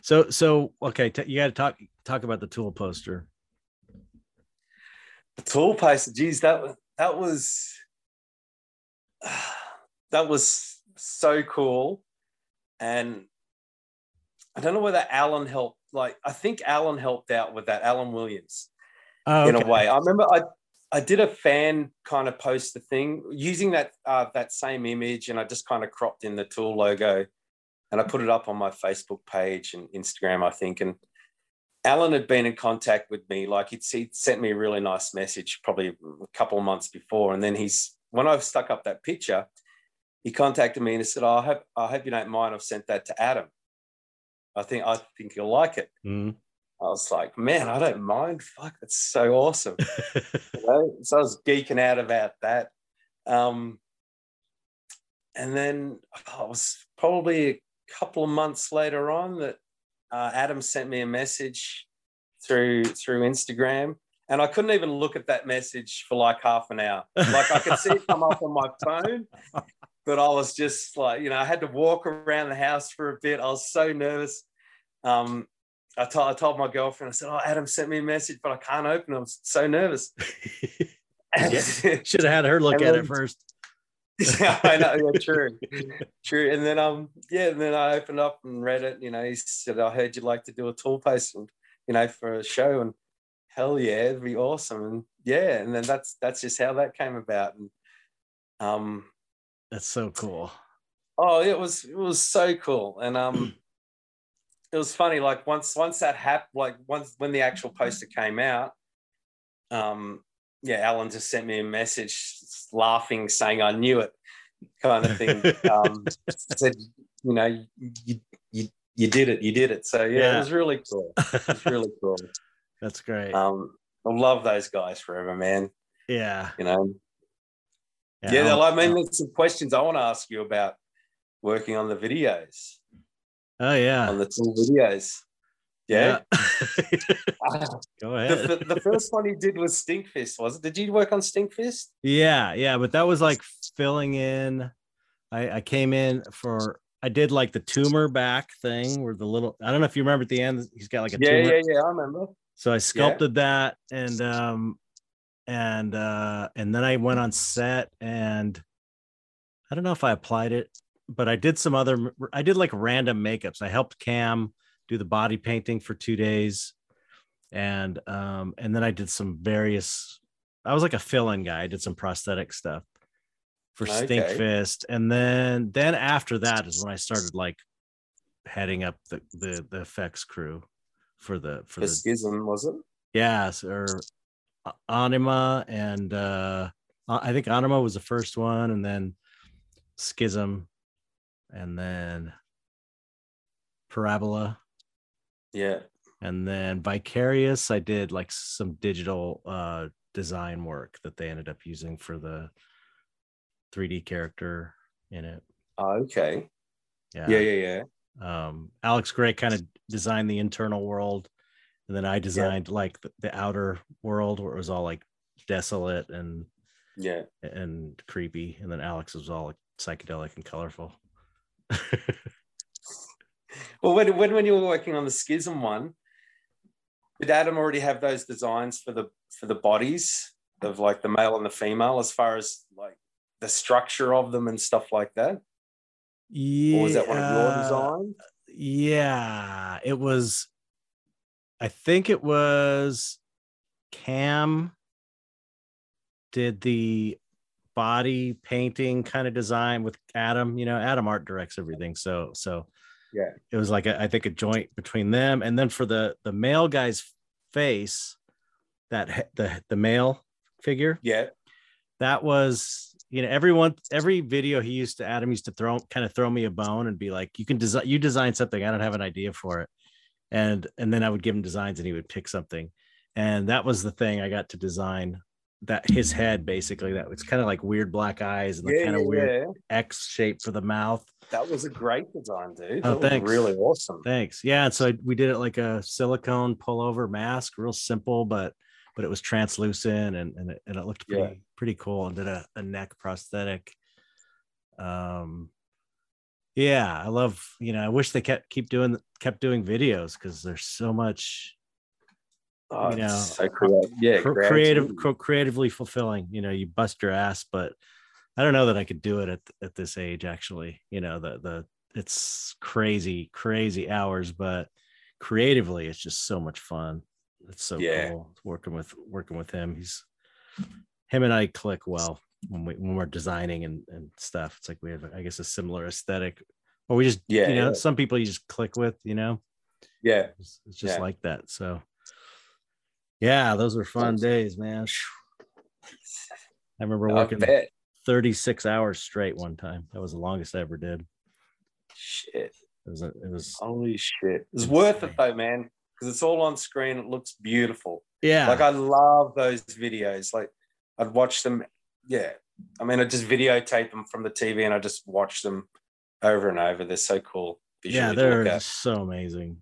So, so okay, t- you got to talk talk about the tool poster. The tool poster, geez, that was that was that was so cool. And I don't know whether Alan helped. Like, I think Alan helped out with that, Alan Williams, oh, in a way. I remember I I did a fan kind of poster thing using that uh, that same image, and I just kind of cropped in the tool logo, and I put it up on my Facebook page and Instagram, I think. And Alan had been in contact with me, like he'd, he'd sent me a really nice message probably a couple of months before, and then he's when I stuck up that picture, he contacted me and he said, oh, I hope I hope you don't mind. I've sent that to Adam. I think I think you'll like it. Mm. I was like, man, I don't mind. Fuck, that's so awesome. you know? So I was geeking out about that. Um, and then oh, it was probably a couple of months later on that uh, Adam sent me a message through through Instagram, and I couldn't even look at that message for like half an hour. Like I could see it come up on my phone, but I was just like, you know, I had to walk around the house for a bit. I was so nervous. Um, I told my girlfriend, I said, "Oh, Adam sent me a message, but I can't open it. I'm so nervous." Should have had her look at then, it first. yeah, I know. Yeah, true, true. And then um, yeah, and then I opened up and read it. You know, he said, "I heard you'd like to do a tool post, and you know, for a show." And hell yeah, it'd be awesome. And yeah, and then that's that's just how that came about. And um, that's so cool. Oh, it was it was so cool, and um, it was funny. Like once once that happened, like once when the actual poster came out, um, yeah, Alan just sent me a message, laughing, saying I knew it, kind of thing. um, said, you know, you you you did it, you did it. So yeah, yeah. it was really cool. It was really cool. That's great. Um, I love those guys forever, man. Yeah. You know, yeah, yeah I mean, there's some questions I want to ask you about working on the videos. Oh yeah, on the two videos. Yeah. yeah. Go ahead. The, the, first one you did was Stinkfist, was it? Did you work on Stinkfist? Yeah, yeah, but that was like filling in. I, I came in for I did like the tumor back thing where the little I don't know if you remember at the end he's got like a Yeah, tumor. yeah, yeah. I remember. So I sculpted that and um and uh and then I went on set and I don't know if I applied it, but I did some other I did like random makeups. I helped Cam do the body painting for 2 days and um and then I did some various I was like a fill-in guy. I did some prosthetic stuff for Stinkfist and then then after that is when I started like heading up the the, the effects crew for the for The the schism, was it? Yes, or Anima and uh I think Anima was the first one and then Schism and then Parabola Yeah. and then Vicarious I did like some digital uh design work that they ended up using for the 3D character in it. Oh, okay. Yeah. Yeah, yeah, yeah. Um Alex Grey kind of designed the internal world and then I designed like the, the outer world where it was all like desolate and Yeah. and creepy, and then Alex was all like psychedelic and colorful. Well, when, when when you were working on the schism one, did Adam already have those designs for the for the bodies of like the male and the female, as far as like the structure of them and stuff like that? yeah, Or was that one of your designs? Yeah, it was. I think it was Cam did the body painting kind of design with Adam. You know, Adam art directs everything, so so Yeah. it was like a, I think a joint between them, and then for the the male guy's face, that the the male figure Yeah. that was you know everyone every video he used to adam used to throw kind of throw me a bone and be like you can design you design something i don't have an idea for it and and then i would give him designs and he would pick something and that was the thing i got to design that his head basically that was kind of like weird black eyes and the Yeah, kind of weird yeah. x shape for the mouth That was a great design, dude. Oh, that thanks. really awesome. thanks yeah and so I, we did it like a silicone pullover mask real simple but but it was translucent and and it, and it looked pretty Yeah. pretty cool and did a, a neck prosthetic um yeah i love you know i wish they kept keep doing kept doing videos because there's so much Oh, you know, so. Yeah, cr- creative cr- creatively fulfilling you know you bust your ass but i don't know that i could do it at, at this age actually you know the the it's crazy crazy hours but creatively it's just so much fun it's so Yeah. cool working with working with him he's him and i click well when we when we're designing and and stuff it's like we have i guess a similar aesthetic or we just Yeah, you know yeah. some people you just click with you know Yeah, it's, it's just Yeah. like that. So, yeah, those were fun days, man. I remember working bet. 36 hours straight one time. That was the longest I ever did. Shit. It was, a, it was, Holy shit. It's Insane. worth it though, man. Because it's all on screen. It looks beautiful. yeah, Like I love those videos. Like I'd watch them. Yeah. I mean, I just videotape them from the TV and I just watch them over and over. They're so cool. yeah, they're look at. just so amazing.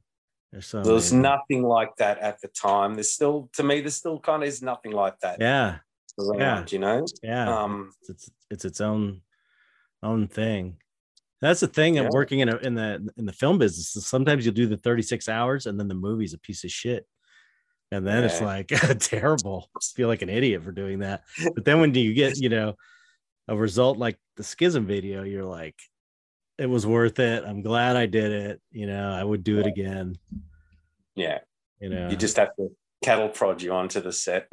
They're so There was amazing. nothing like that at the time. There's still, to me, there still kind of is nothing like that. Yeah, around, yeah. You know? yeah. Um, it's, it's it's its own own thing. That's the thing of working in a, in the in the film business. Sometimes you'll do the 36 hours and then the movie's a piece of shit. And then it's like terrible. I feel like an idiot for doing that. But then when do you get, you know, a result like the schism video, you're like, it was worth it. I'm glad I did it. You know, I would do it again. yeah. You know, You just have to cattle prod you onto the set.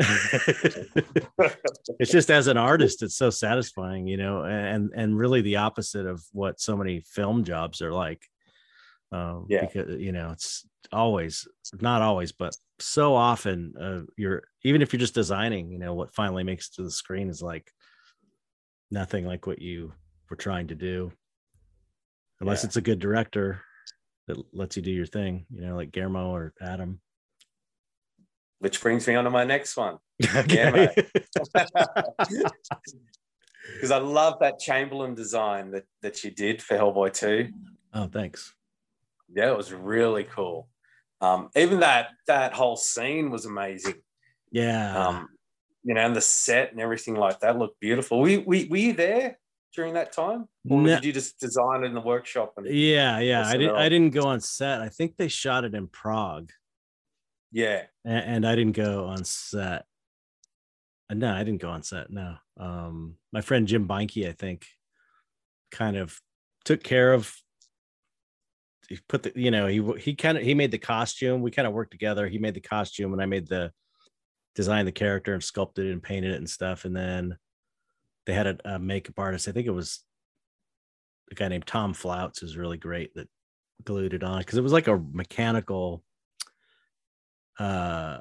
it's just as an artist it's so satisfying you know and and really the opposite of what so many film jobs are like um Yeah. because you know it's always not always but so often uh, you're even if you're just designing you know what finally makes it to the screen is like nothing like what you were trying to do unless Yeah. it's a good director that lets you do your thing you know like Guillermo or Adam Which brings me on to my next one. okay. Because I love that Chamberlain design that, that you did for Hellboy 2. oh thanks Yeah, it was really cool. Um, even that that whole scene was amazing. yeah Um, you know, and the set and everything like that looked beautiful. We we were you there during that time, or No. did you just design it in the workshop? And Yeah, yeah. I didn't. I didn't go on set. I think they shot it in Prague, yeah, and, and I didn't go on set. Uh, No, I didn't go on set. No, um, my friend Jim Beinke, I think, kind of took care of. He put the, you know, he he kind of he made the costume. We kind of worked together. He made the costume, and I made the designed the character and sculpted it and painted it and stuff. And then they had a, a makeup artist. I think it was a guy named Thom Floutz, who's really great that glued it on because it was like a mechanical uh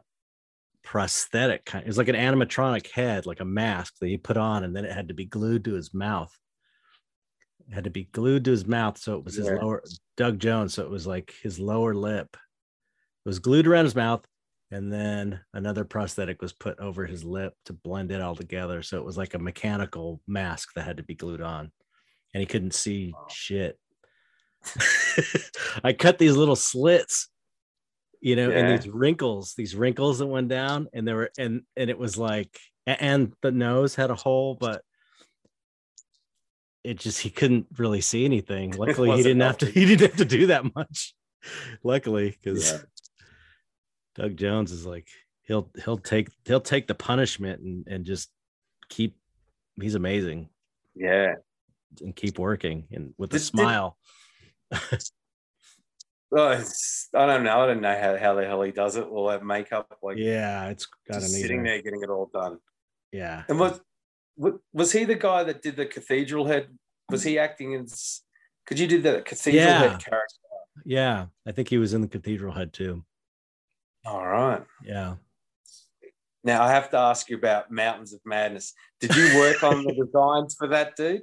prosthetic kind it was like an animatronic head like a mask that he put on and then it had to be glued to his mouth had to be glued to his mouth so it was his Yeah. lower doug jones so it was like his lower lip it was glued around his mouth and then another prosthetic was put over his lip to blend it all together so it was like a mechanical mask that had to be glued on and he couldn't see Wow. shit i cut these little slits you know and these wrinkles these wrinkles that went down and there were and and it was like and the nose had a hole but it just he couldn't really see anything luckily he didn't have to he didn't have to do that much luckily because Yeah. doug jones is like he'll he'll take he'll take the punishment and and just keep he's amazing yeah. and keep working and with a Did- did- smile Well, it's, I don't know. I don't know how, how the hell he does it. All that makeup, like yeah it's got sitting there getting it all done. yeah And wa- was he the guy that did the cathedral head? Was he acting as? Could you do the cathedral Yeah. head character? yeah i think he was in the cathedral head too All right. yeah Now I have to ask you about Mountains of Madness. Did you work on the designs for that, dude?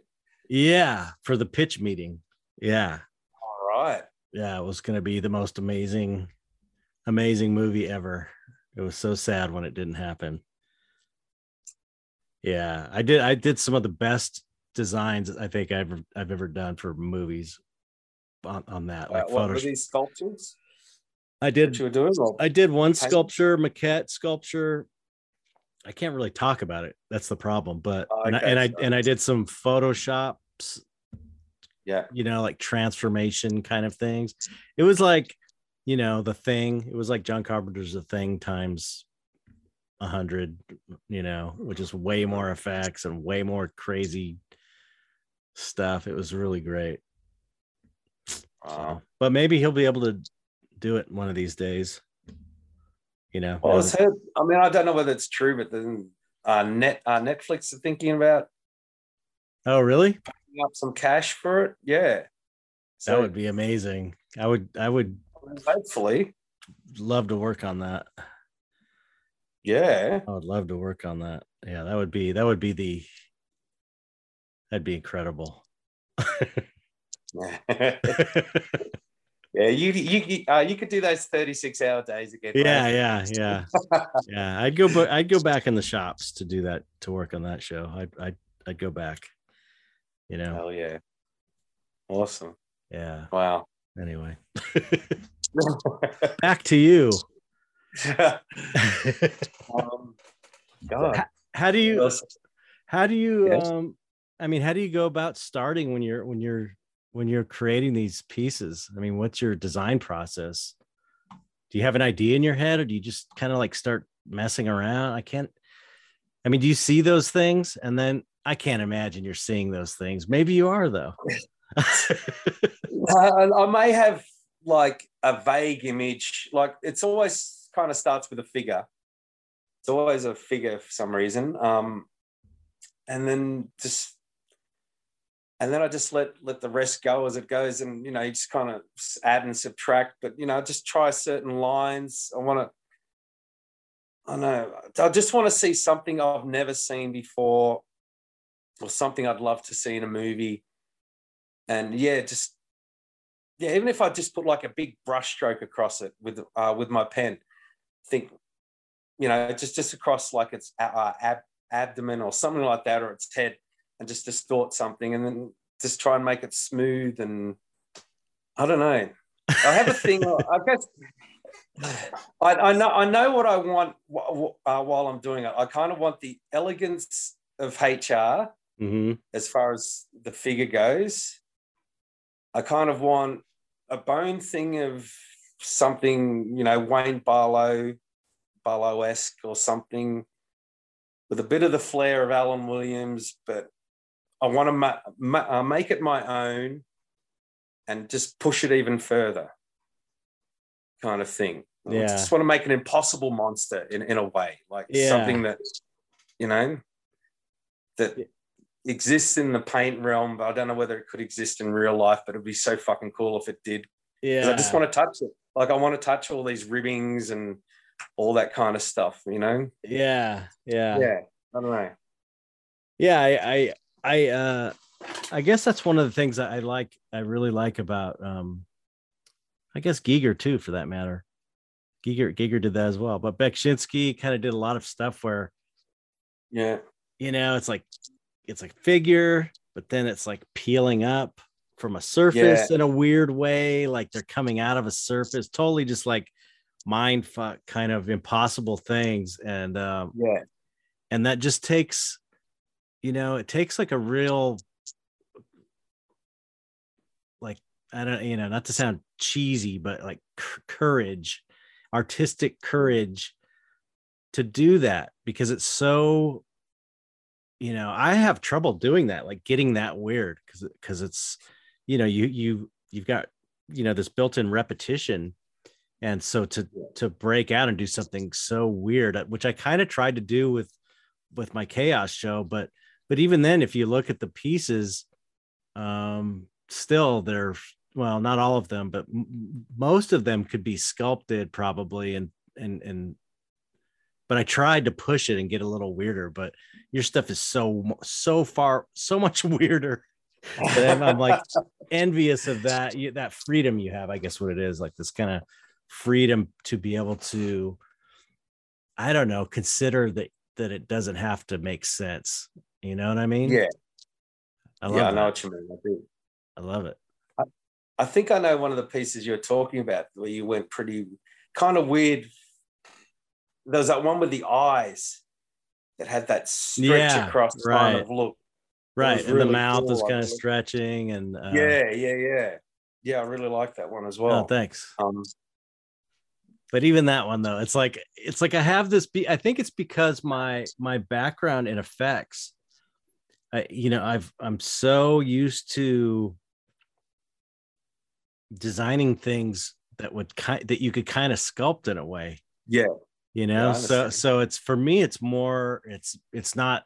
yeah for the pitch meeting yeah All right. yeah it was going to be the most amazing amazing movie ever it was so sad when it didn't happen yeah i did i did some of the best designs i think i've ever i've ever done for movies on, on that like Uh, what were photos these sculptures i did you were doing? I did one sculpture maquette sculpture i can't really talk about it that's the problem but Oh, and, I, and i and i did some photoshops yeah. you know, like transformation kind of things. It was like, you know, the thing. It was like John Carpenter's The Thing times a hundred, you know, which is way more effects and way more crazy stuff. It was really great. Wow. So, but maybe he'll be able to do it one of these days. You know, Well, now it's heard. I mean, I don't know whether it's true, but then uh, net uh, Netflix are thinking about oh, really? up some cash for it. Yeah. So That would be amazing. I would, I would hopefully, love to work on that. Yeah. I would love to work on that. Yeah, that would be that would be the that'd be incredible. yeah, you you you, uh, you could do those thirty six hour days again. yeah, yeah, yeah, yeah. I'd go, but I'd go back in the shops to do that to work on that show. I'd I'd I'd go back. You know, Hell yeah. Awesome. yeah. Wow. Anyway, back to you. um, God. how do you how do you Yes. um I mean, how do you go about starting when you're when you're when you're creating these pieces? I mean, what's your design process? Do you have an idea in your head or do you just kind of like start messing around? I can't I mean, do you see those things and then I can't imagine you're seeing those things. Maybe you are though. I may have like a vague image. Like it's always kind of starts with a figure. It's always a figure for some reason. Um, and then just, and then I just let let the rest go as it goes, and you know, you just kind of add and subtract. But you know, just try certain lines. I want to. I know. I just want to see something I've never seen before, or something I'd love to see in a movie. And yeah, just yeah, even if I just put like a big brush stroke across it with uh, with my pen, think, you know, just just across like its uh, ab- abdomen or something like that, or its head, and just distort something, and then just try and make it smooth. And I don't know. I have a thing. I guess I, I know I know what I want uh, while I'm doing it. I kind of want the elegance of HR hmm as far as the figure goes. I kind of want a bone thing of something, you know, Wayne Barlowe, Barlowe esque or something with a bit of the flair of Alan Williams, but I want to ma- ma- uh, make it my own and just push it even further, kind of thing. I just want to make an impossible monster in, in a way, like Yeah. something that, you know, that Yeah. exists in the paint realm, but I don't know whether it could exist in real life, but it'd be so fucking cool if it did. Yeah. I just want to touch it. Like I want to touch all these ribbings and all that kind of stuff, you know? yeah. Yeah. Yeah. I don't know. yeah I, I i uh i guess that's one of the things that i like i really like about um i guess giger too for that matter giger giger did that as well but Beksinski kind of did a lot of stuff where Yeah. you know it's like it's like figure but then it's like peeling up from a surface in a weird way like they're coming out of a surface totally just like mind fuck kind of impossible things and um Yeah. and that just takes you know it takes like a real like i don't you know not to sound cheesy but like c- courage artistic courage to do that because it's so you know i have trouble doing that like getting that weird because because it's you know you you you've got you know this built-in repetition. And so to to break out and do something so weird uh, which i kind of tried to do with with my chaos show but but even then if you look at the pieces um still they're well not all of them but m- most of them could be sculpted probably and and and but i tried to push it and get a little weirder but your stuff is so so far so much weirder and i'm like envious of that you, that freedom you have i guess what it is like this kind of freedom to be able to i don't know consider that that it doesn't have to make sense you know what i mean Yeah. i love yeah, I that. know what you mean. I do. I love it I think I know one of the pieces you're talking about where you went pretty kind of weird. There was that one with the eyes that had that stretch Yeah, across right. kind of look. Right was and the mouth is cool, I kind of stretching and uh, yeah, yeah, yeah. Yeah, I really like that one as oh, well. thanks. Um, but even that one though it's like it's like i have this be i think it's because my my background in effects I, you know i've i'm so used to designing things that would kind that you could kind of sculpt in a way. Yeah, you know I so so it's for me it's more it's it's not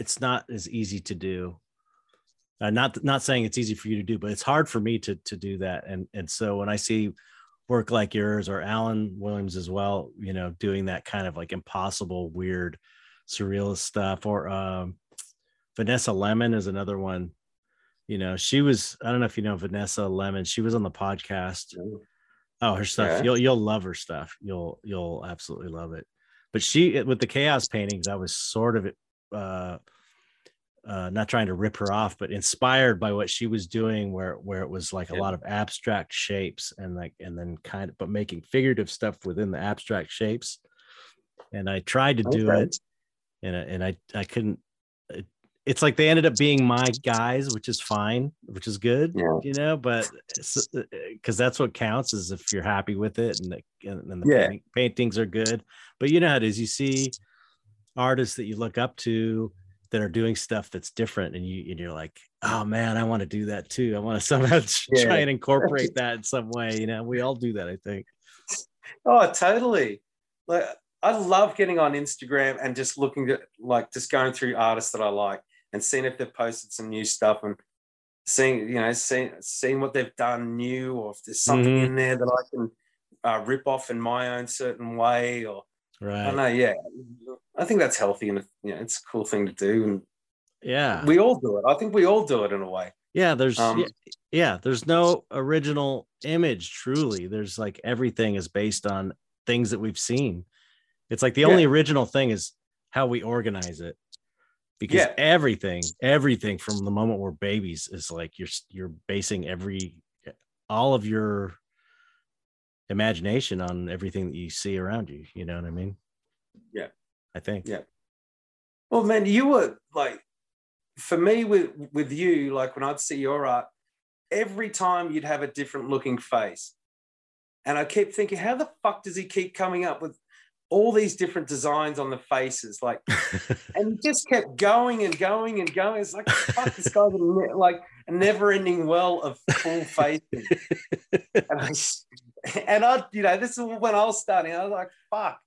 it's not as easy to do uh, not not saying it's easy for you to do but it's hard for me to to do that and and so when i see work like yours or alan williams as well you know doing that kind of like impossible weird surrealist stuff or um vanessa lemen is another one you know she was i don't know if you know vanessa lemen she was on the podcast Oh, her stuff. Yeah. You'll you'll love her stuff. You'll you'll absolutely love it. But she with the chaos paintings, I was sort of uh uh not trying to rip her off, but inspired by what she was doing where where it was like a lot of abstract shapes and like and then kind of but making figurative stuff within the abstract shapes. And I tried to do Okay. it and I, and I I couldn't it, it's like they ended up being my guys, which is fine, which is good, Yeah. you know. But because that's what counts is if you're happy with it and the, and, and the Yeah. paintings are good. But you know how it is. You see artists that you look up to that are doing stuff that's different, and you and you're like, oh man, I want to do that too. I want to somehow Yeah. try and incorporate that in some way. You know, we all do that, I think. Oh, totally. Like I love getting on Instagram and just looking at like just going through artists that I like and seeing if they've posted some new stuff and seeing, you know, seeing seeing what they've done new or if there's something Mhm. in there that I can uh, rip off in my own certain way or Right. don't know, yeah. I think that's healthy and you know, it's a cool thing to do and Yeah. we all do it. I think we all do it in a way. Yeah, there's Um, yeah, yeah, there's no original image truly. There's like everything is based on things that we've seen. It's like the Yeah. only original thing is how we organize it. Because Yeah. everything, everything from the moment we're babies is like you're you're basing every all of your imagination on everything that you see around you. You know what I mean? Yeah. I think. Yeah. Well, man, you were like for me with with you, like when I'd see your art, every time you'd have a different looking face. And I kept thinking, how the fuck does he keep coming up with all these different designs on the faces? Like, and he just kept going and going and going. It's like, fuck, this guy's a, like a never ending well of full faces. and I, and I, you know, this is when I was starting. I was like, fuck,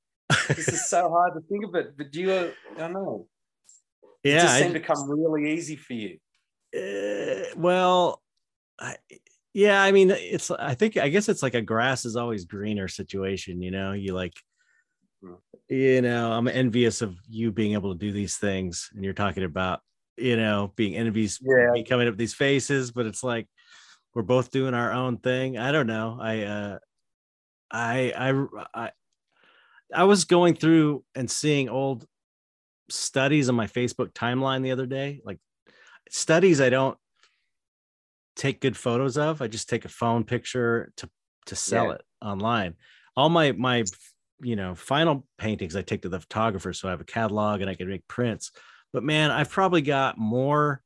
this is so hard to think of it. But you, I don't know. Yeah, it just I seemed to come really easy for you. Uh, well, I, yeah, I mean, it's. I think I guess it's like a grass is always greener situation. You know, you like, Hmm. you know, I'm envious of you being able to do these things, and you're talking about, you know, being envious, Yeah. coming up with these faces, but it's like we're both doing our own thing. I don't know. I, uh, I, I, I, I was going through and seeing old studies on my Facebook timeline the other day, like studies I don't take good photos of. I just take a phone picture to to sell Yeah. it online. All my my you know final paintings I take to the photographer, so I have a catalog and I can make prints. But man, I've probably got more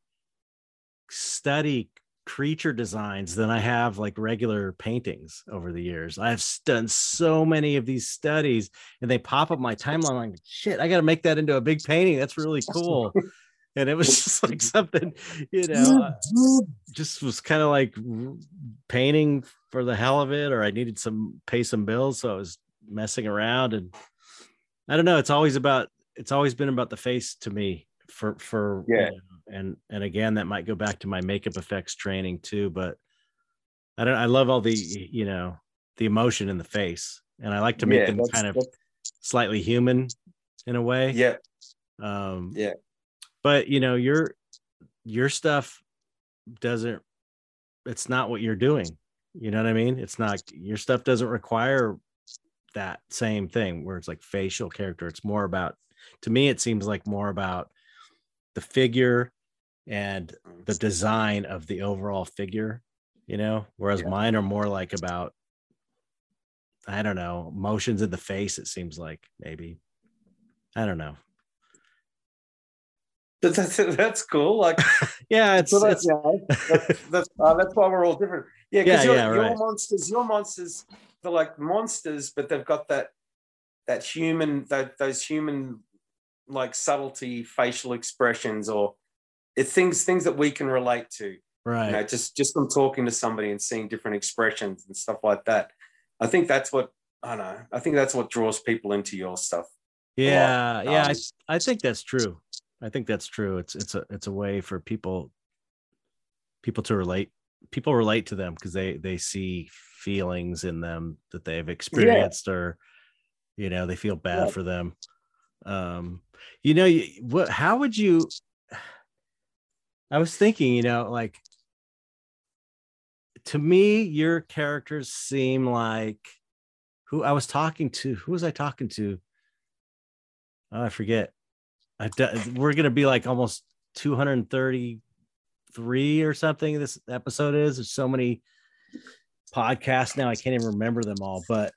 study creature designs than I have like regular paintings over the years. I've done so many of these studies and they pop up my timeline like shit, I got to make that into a big painting. That's really cool. and it was just like something, you know, uh, just was kind of like painting for the hell of it or I needed some pay some bills so I was messing around and I don't know, it's always about it's always been about the face to me for for you Yeah. know, and and again that might go back to my makeup effects training too but i don't i love all the you know the emotion in the face and i like to make Yeah, them kind of slightly human in a way Yeah, um Yeah. but you know your your stuff doesn't it's not what you're doing you know what i mean it's not your stuff doesn't require that same thing where it's like facial character it's more about to me it seems like more about the figure and the design of the overall figure you know whereas Yeah. mine are more like about i don't know motions in the face it seems like maybe i don't know But that's that's cool. Like yeah it's, so that's, it's yeah, that's that's, uh, that's why we're all different. Yeah, Yeah, because your, yeah, your right. monsters, your monsters, they're like monsters, but they've got that that human, that those human like subtlety, facial expressions, or it's things things that we can relate to. right You know, just just from talking to somebody and seeing different expressions and stuff like that. I think that's what I don't know. I think that's what draws people into your stuff. yeah yeah Um, I, I think that's true i think that's true it's it's a it's a way for people people to relate people relate to them because they they see feelings in them that they've experienced or you know they feel bad Yeah. for them um you know you, what how would you i was thinking you know like to me your characters seem like who i was talking to who was i talking to? Oh, i forget. I, we're gonna be like almost 233 or something this episode is. There's so many podcasts now i can't even remember them all but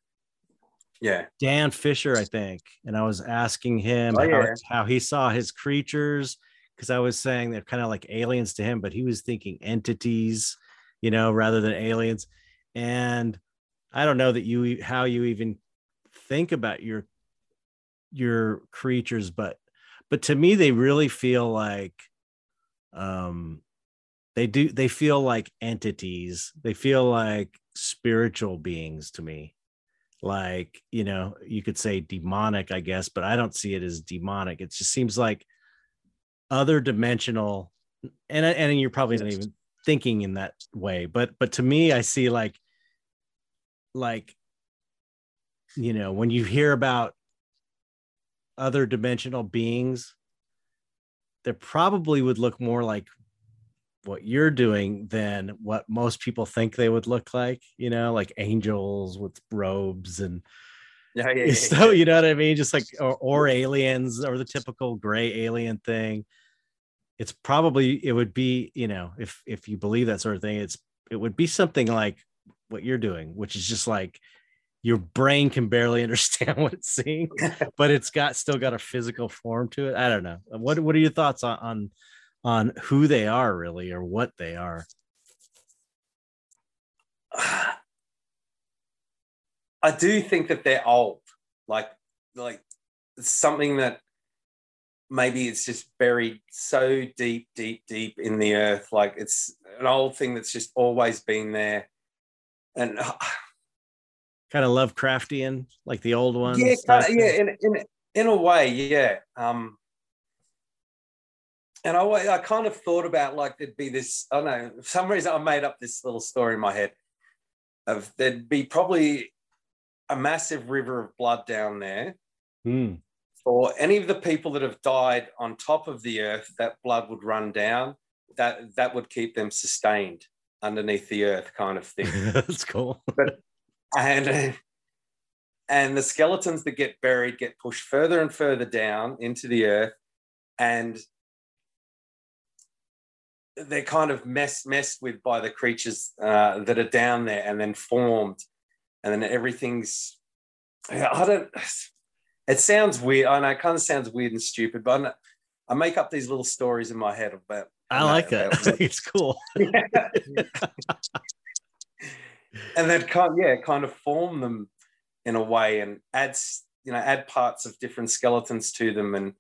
Yeah. Dan Fisher, I think, and I was asking him Oh, how, yeah. how he saw his creatures because I was saying they're kind of like aliens to him, but he was thinking entities, you know, rather than aliens. And I don't know that you how you even think about your your creatures, but but to me they really feel like um they do they feel like entities. They feel like spiritual beings to me like you know you could say demonic i guess but i don't see it as demonic. It just seems like other dimensional and and you're probably not even thinking in that way but but to me i see like like you know when you hear about other dimensional beings they probably would look more like what you're doing than what most people think they would look like, you know, like angels with robes and Yeah. Yeah. yeah, so you know what I mean? Just like or, or aliens or the typical gray alien thing. It's probably it would be, you know, if if you believe that sort of thing, it's it would be something like what you're doing, which is just like your brain can barely understand what it's seeing, but it's got still got a physical form to it. I don't know. What what are your thoughts on on on who they are really or what they are. I do think that they're old. Like like something that maybe it's just buried so deep, deep, deep in the earth. Like it's an old thing that's just always been there. And uh, kind of Lovecraftian, like the old ones. Yeah, kind of, yeah, in, in in a way, yeah. Um, and I, I kind of thought about like there'd be this. I don't know. For some reason, I made up this little story in my head of there'd be probably a massive river of blood down there. Hmm for any of the people that have died on top of the earth, that blood would run down. That that would keep them sustained underneath the earth, kind of thing. That's cool. But and and the skeletons that get buried get pushed further and further down into the earth, and they're kind of messed messed with by the creatures uh, that are down there, and then formed, and then everything's. I don't it sounds weird. I know it kind of sounds weird and stupid, but not, i make up these little stories in my head about. I like it. it's cool. and then kind of, yeah, kind of form them in a way and adds you know add parts of different skeletons to them and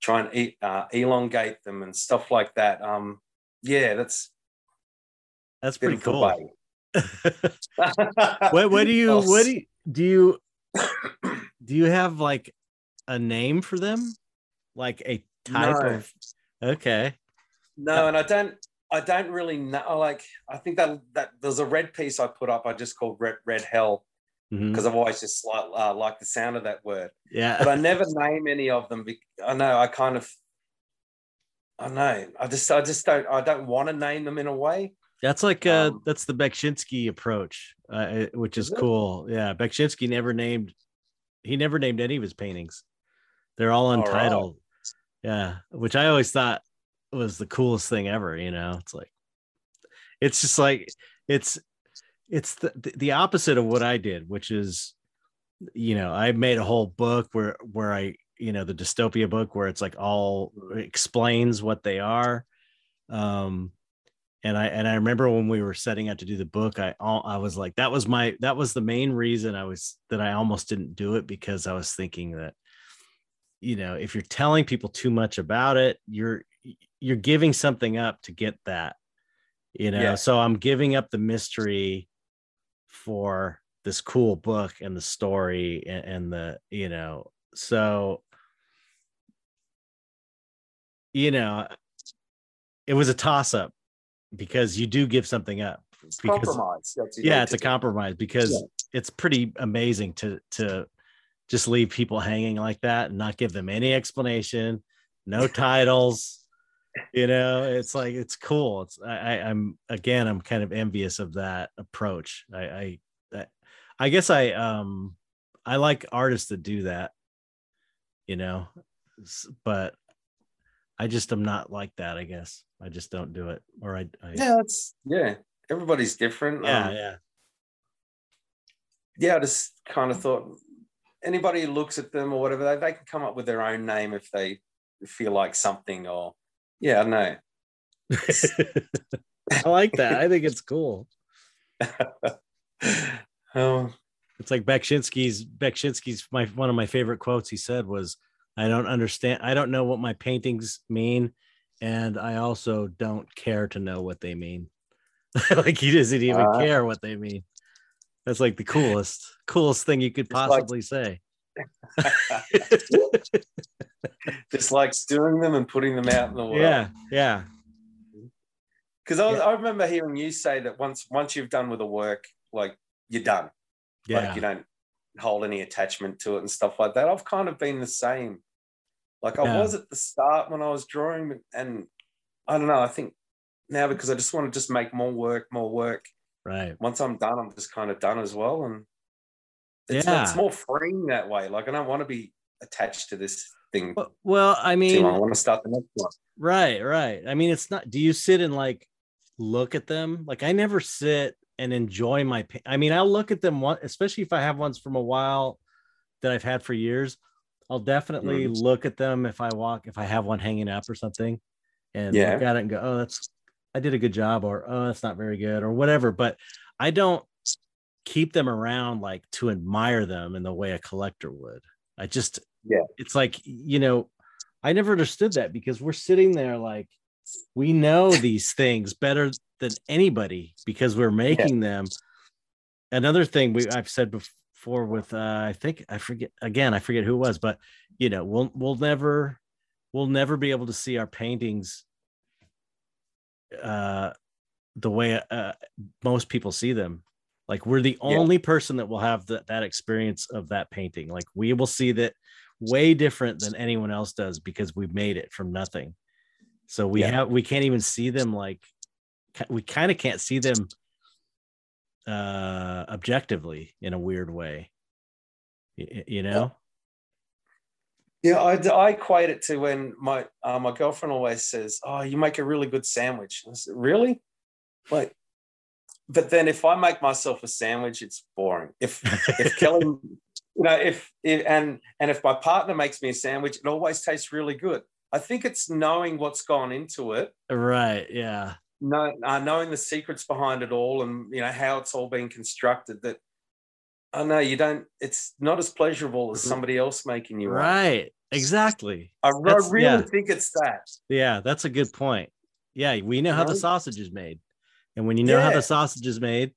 try and eat, uh, elongate them and stuff like that. Um, yeah, that's that's pretty cool. what, what do you what do you do you do you have like a name for them? Like a type no. of okay. No, and I don't I don't really know like I think that that there's a red piece I put up I just called red red hell because mm-hmm. I've always just like uh, like the sound of that word. Yeah. But I never name any of them. I know I kind of I know. I just I just don't I don't want to name them in a way. That's like uh um, that's the Beksinski approach, uh, which is, is cool. Yeah, Beksinski never named he never named any of his paintings. They're all untitled. Right. Yeah, which I always thought was the coolest thing ever. You know, it's like it's just like it's it's the the opposite of what I did, which is you know I made a whole book where where I you know the dystopia book where it's like all explains what they are um and I and I remember when we were setting out to do the book, I I was like, that was my that was the main reason I was that I almost didn't do it because I was thinking that, you know, if you're telling people too much about it, you're you're giving something up to get that, you know. Yeah. So I'm giving up the mystery for this cool book and the story and, and the you know so you know it was a toss up because you do give something up. It's because, compromise. yeah, it's a compromise because yeah. it's pretty amazing to to just leave people hanging like that and not give them any explanation, no titles. You know, it's like it's cool. It's I, I am again I'm kind of envious of that approach. I I I, I guess I um I like artists that do that. You know, but I just am not like that. I guess I just don't do it, or I. I yeah, that's yeah. Everybody's different. Yeah, um, yeah. Yeah, I just kind of thought anybody who looks at them or whatever, they, they can come up with their own name if they feel like something or yeah, I know. I like that. I think it's cool. um, it's like Beksinski's Beksinski's my one of my favorite quotes he said was I don't understand. I don't know what my paintings mean. And I also don't care to know what they mean. like he doesn't even uh, care what they mean. That's like the coolest, coolest thing you could possibly say. just like doing them and putting them out in the world. Yeah, yeah. Because I, yeah. I remember hearing you say that once once you've done with the work, like you're done. Yeah. Like you don't hold any attachment to it and stuff like that. I've kind of been the same. Like I was at the start when I was drawing, and I don't know. I think now because I just want to just make more work, more work. Right. Once I'm done, I'm just kind of done as well, and it's, yeah. it's more freeing that way. Like I don't want to be attached to this thing. Well, well I mean, I want to start the next one. Right, right. I mean, it's not. Do you sit and like look at them? Like I never sit and enjoy my. I mean, I'll look at them one, especially if I have ones from a while that I've had for years. I'll definitely mm. look at them if I walk, if I have one hanging up or something, and Yeah. look at it and go, oh, that's I did a good job, or oh, that's not very good, or whatever. But I don't keep them around like to admire them in the way a collector would. I just Yeah. it's like you know, I never understood that because we're sitting there like we know these things better than anybody because we're making them. Another thing we I've said before with uh, I think I forget again I forget who it was, but you know we'll we'll never we'll never be able to see our paintings uh the way uh, most people see them like we're the Yeah. only person that will have that that experience of that painting like we will see that way different than anyone else does because we made it from nothing so we Yeah. have we can't even see them like we kind of can't see them uh objectively in a weird way Y- you know Yeah, I, I equate it to when my uh, my girlfriend always says, "Oh, you make a really good sandwich." I said, "Really?" Like, but then if I make myself a sandwich, it's boring. If if Kelly, you know, if, if and and if my partner makes me a sandwich, it always tastes really good. I think it's knowing what's gone into it, right yeah know, uh, knowing the secrets behind it all, and you know how it's all been constructed. That I know you don't. It's not as pleasurable as somebody else making you right exactly I, I really yeah. think it's that. Yeah, that's a good point. Yeah, we know how the sausage is made, and when you know how the sausage is made,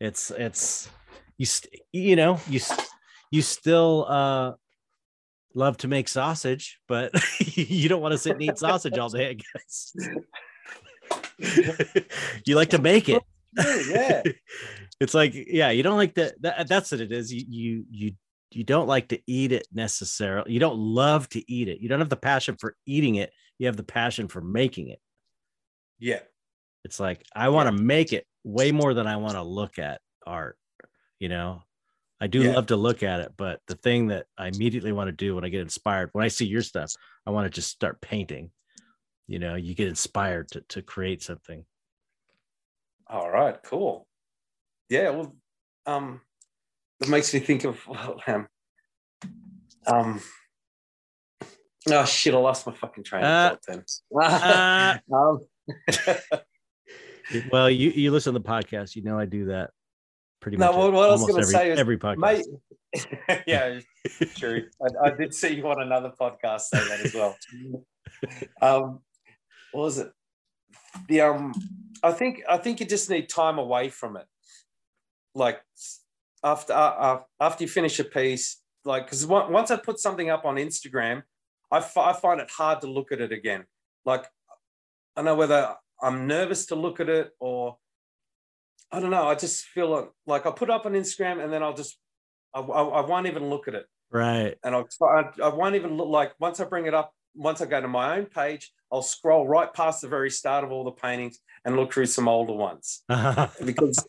it's it's you st- you know you s- you still uh love to make sausage, but you don't want to sit and eat sausage all day, I guess. you like to make it. yeah. it's like yeah, you don't like to, that. That's what it is. You you you you don't like to eat it necessarily. You don't love to eat it. You don't have the passion for eating it. You have the passion for making it. Yeah. It's like I want to make it way more than I want to look at art. You know, I do Yeah. love to look at it, but the thing that I immediately want to do when I get inspired, when I see your stuff, I want to just start painting. You know, you get inspired to to create something. All right. Cool. Yeah. Well, um, it makes me think of well, um, um. Oh shit! I lost my fucking train Uh, of thought uh, then. um, well, you you listen to the podcast, you know I do that pretty No, much. what- what I was gonna every, say is, every podcast. mate. yeah, true. I, I did see you on another podcast say that as well. um, what was it? The um, I think I think you just need time away from it. Like after uh, uh, after you finish a piece, like because once I put something up on Instagram, I, I find it hard to look at it again. Like I know whether I'm nervous to look at it or I don't know. I just feel like, like I'll put up on Instagram and then I'll just I, I, I won't even look at it right. and I'll I, I won't even look like once I bring it up, once I go to my own page, I'll scroll right past the very start of all the paintings and look through some older ones because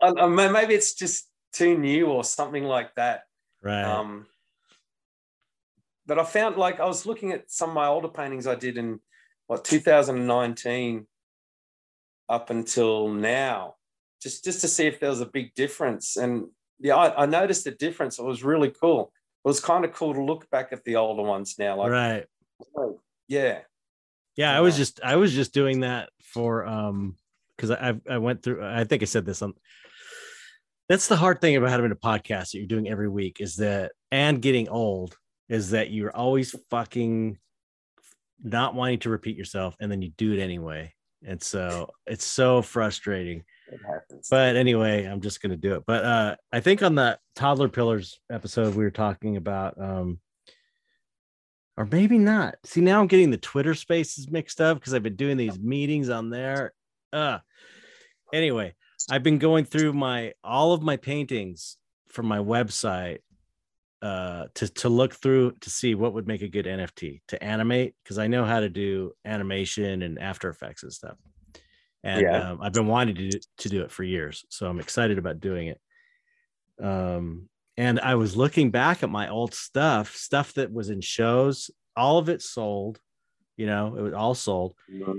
I, I maybe it's just too new or something like that. right. Um, but I found like I was looking at some of my older paintings I did in what 2019 up until now, just just to see if there was a big difference. And yeah, I, I noticed a difference. It was really cool. It was kind of cool to look back at the older ones now. Like, right. Yeah, Yeah, I was just I was just doing that for um because I I went through I think I said this on that's the hard thing about having a podcast that you're doing every week is that and getting old is that you're always fucking not wanting to repeat yourself and then you do it anyway. And so it's so frustrating. it. But anyway, I'm just gonna do it. But uh I think on the toddler pillars episode we were talking about um or maybe not. See, now I'm getting the Twitter spaces mixed up because I've been doing these meetings on there. Uh anyway, I've been going through my all of my paintings from my website uh to to look through to see what would make a good NFT to animate because I know how to do animation and After Effects and stuff. And Yeah. um, I've been wanting to do, to do it for years, so I'm excited about doing it. Um, and I was looking back at my old stuff, stuff that was in shows, all of it sold, you know, it was all sold,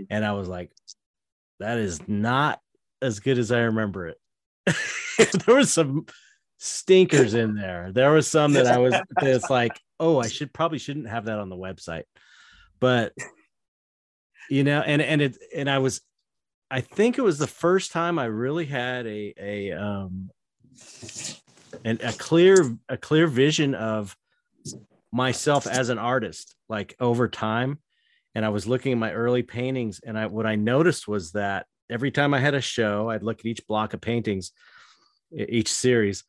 and I was like, that is not as good as I remember it. there was some stinkers in there. There was some that I was it's like, oh, I should probably shouldn't have that on the website. But you know, and and it and I was, I think it was the first time I really had a a um, and a clear a clear vision of myself as an artist, like over time. And I was looking at my early paintings, and I what I noticed was that every time I had a show, I'd look at each block of paintings, each series.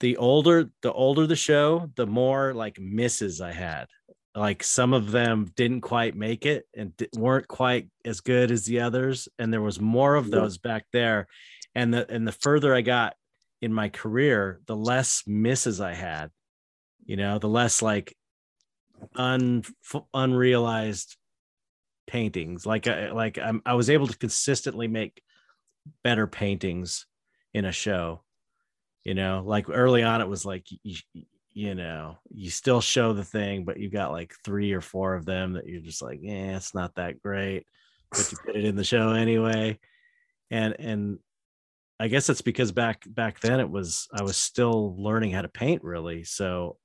The older the older the show, the more like misses I had like some of them didn't quite make it and weren't quite as good as the others and there was more of those back there and the and the further i got in my career the less misses i had you know the less like un unrealized paintings like I, like I'm, i was able to consistently make better paintings in a show you know like early on it was like you, you know, you still show the thing, but you got like three or four of them that you're just like, yeah, it's not that great, but you put it in the show anyway. And and I guess it's because back back then it was I was still learning how to paint really, so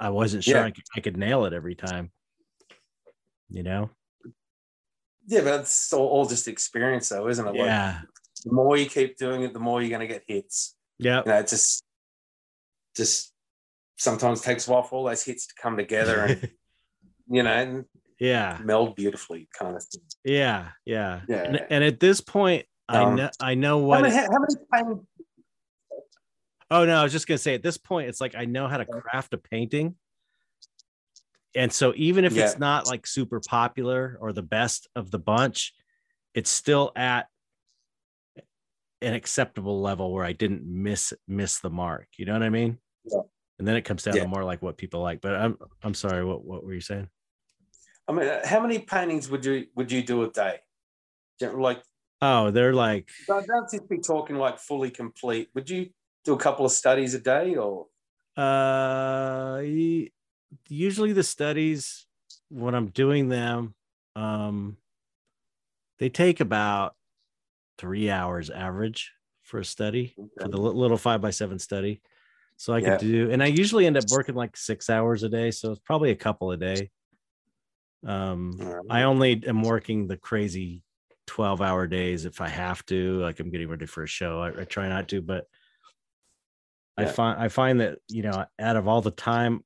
I wasn't sure yeah. I, could, I could nail it every time. You know. Yeah, but it's all, all just experience, though, isn't it? Yeah. The more you keep doing it, the more you're going to get hits. Yeah. You know, it just just sometimes takes a while for all those hits to come together and you know and yeah meld beautifully kind of thing. yeah yeah yeah and, and at this point um, i know i know what how many, how many oh no i was just gonna say at this point it's like i know how to craft a painting and so even if yeah. it's not like super popular or the best of the bunch it's still at an acceptable level where i didn't miss miss the mark you know what i mean yeah and then it comes down yeah. to more like what people like. But I'm I'm sorry, what what were you saying? I mean, how many paintings would you would you do a day? Like, oh, they're like. Don't, don't just be talking like fully complete. Would you do a couple of studies a day, or? Uh, usually the studies when I'm doing them, um, they take about three hours average for a study okay. for the little five by seven study. So I could do, and I usually end up working like six hours a day. So it's probably a couple a day. Um, right. I only am working the crazy 12 hour days if I have to, like I'm getting ready for a show. I, I try not to, but yeah. I find, I find that, you know, out of all the time,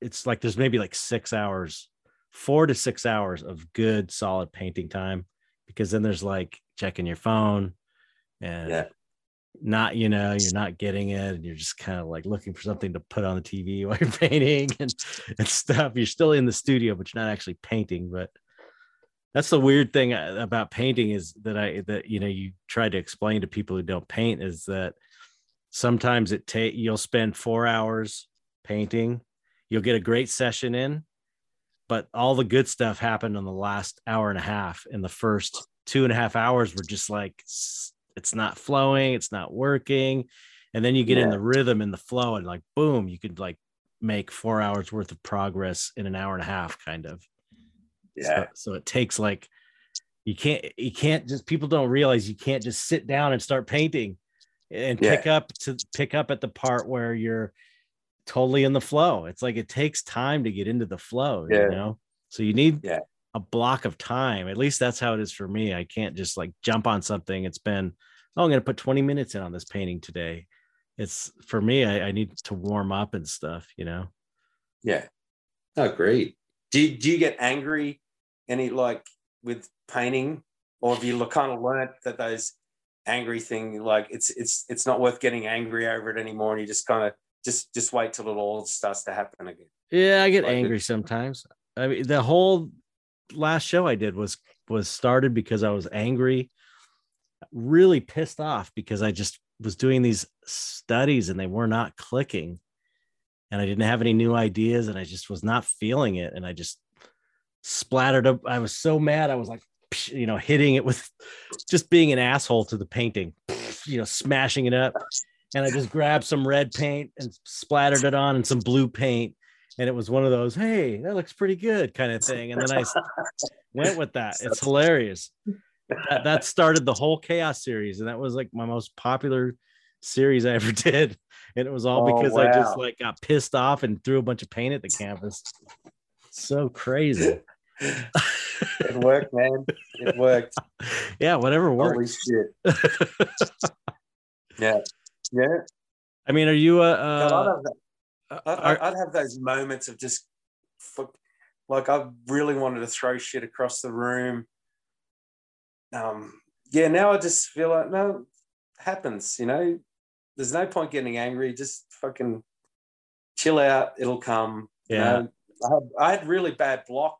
it's like there's maybe like six hours, four to six hours of good, solid painting time, because then there's like checking your phone and yeah not you know you're not getting it and you're just kind of like looking for something to put on the tv while you're painting and, and stuff you're still in the studio but you're not actually painting but that's the weird thing uh, about painting is that i that you know you try to explain to people who don't paint is that sometimes it take you'll spend four hours painting you'll get a great session in but all the good stuff happened in the last hour and a half in the first two and a half hours were just like it's not flowing, it's not working. And then you get yeah. in the rhythm and the flow, and like boom, you could like make four hours worth of progress in an hour and a half, kind of. Yeah. So, so it takes like you can't you can't just people don't realize you can't just sit down and start painting and yeah. pick up to pick up at the part where you're totally in the flow. It's like it takes time to get into the flow, yeah. you know. So you need yeah a block of time. At least that's how it is for me. I can't just like jump on something. It's been, oh, I'm going to put 20 minutes in on this painting today. It's for me, I, I need to warm up and stuff, you know? Yeah. Oh, great. Do you, do you get angry any like with painting or have you kind of learned that those angry thing, like it's, it's, it's not worth getting angry over it anymore. And you just kind of just, just wait till it all starts to happen again. Yeah. I get like angry it, sometimes. I mean, the whole last show I did was was started because I was angry, really pissed off because I just was doing these studies and they were not clicking. And I didn't have any new ideas and I just was not feeling it. And I just splattered up. I was so mad. I was like, you know, hitting it with just being an asshole to the painting, you know, smashing it up. And I just grabbed some red paint and splattered it on and some blue paint and it was one of those hey that looks pretty good kind of thing and then i went with that it's hilarious that, that started the whole chaos series and that was like my most popular series i ever did and it was all oh, because wow. i just like got pissed off and threw a bunch of paint at the canvas so crazy it worked, man. It worked. Yeah, whatever works. Holy shit. Yeah. Yeah. I mean, are you a? God, I'd, Uh, have that. uh, I'd, are- I'd have those moments of just fuck, like I really wanted to throw shit across the room. Um, yeah, now I just feel like no, it happens. You know, there's no point getting angry. Just fucking chill out. It'll come. you Yeah. know. I had, I had really bad block,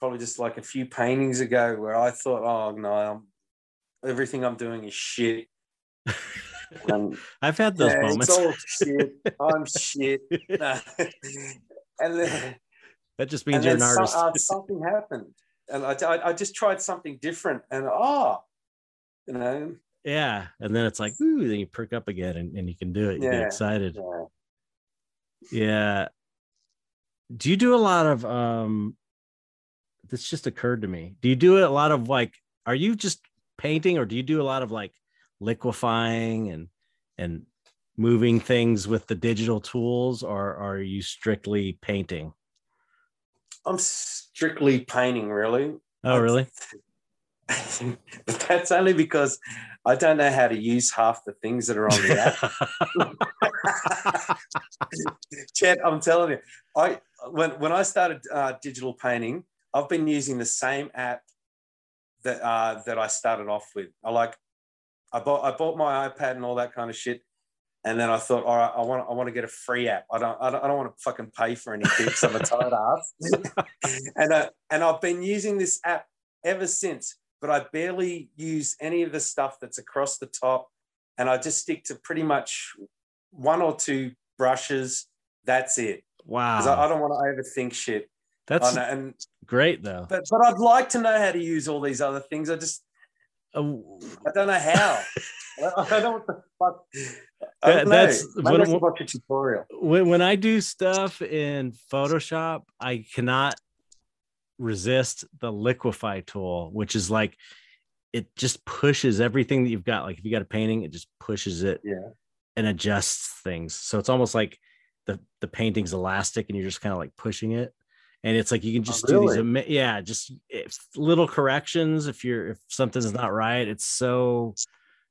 probably just like a few paintings ago, where I thought, oh no, I'm, everything I'm doing is shit. And I've had those yeah, moments. It's all shit. I'm shit. No. and then, that just means you're an so- artist. uh, something happened, and I, I, I just tried something different, and oh, you know, yeah, and then it's like, ooh, then you perk up again, and, and you can do it. You get excited. yeah. Yeah. Do you do a lot of um this just occurred to me. Do you do a lot of like are you just painting or do you do a lot of like liquefying and and moving things with the digital tools or are you strictly painting? I'm strictly painting, really. Oh, really? but that's only because I don't know how to use half the things that are on the app. Chet, I'm telling you, I when when I started uh, digital painting, I've been using the same app that uh, that I started off with. I like, I bought I bought my iPad and all that kind of shit, and then I thought, all right, I want I want to get a free app. I don't I don't, I don't want to fucking pay for anything. So I'm a tired ass, and uh, and I've been using this app ever since. But I barely use any of the stuff that's across the top, and I just stick to pretty much one or two brushes. That's it. Because I, I don't want to overthink shit. That's know, and great though. but but I'd like to know how to use all these other things. I just Oh, I don't know how. I don't know what the fuck. That- know. that's- Maybe what- I should watch a tutorial. when when I do stuff in Photoshop, I cannot resist the liquefy tool, which is like it just pushes everything that you've got. Like if you got a painting, it just pushes it Yeah. and adjusts things. So it's almost like the the painting's elastic and you're just kind of like pushing it. And it's like you can oh, just do these, really? yeah, just if little corrections. If you're if something's not right, it's so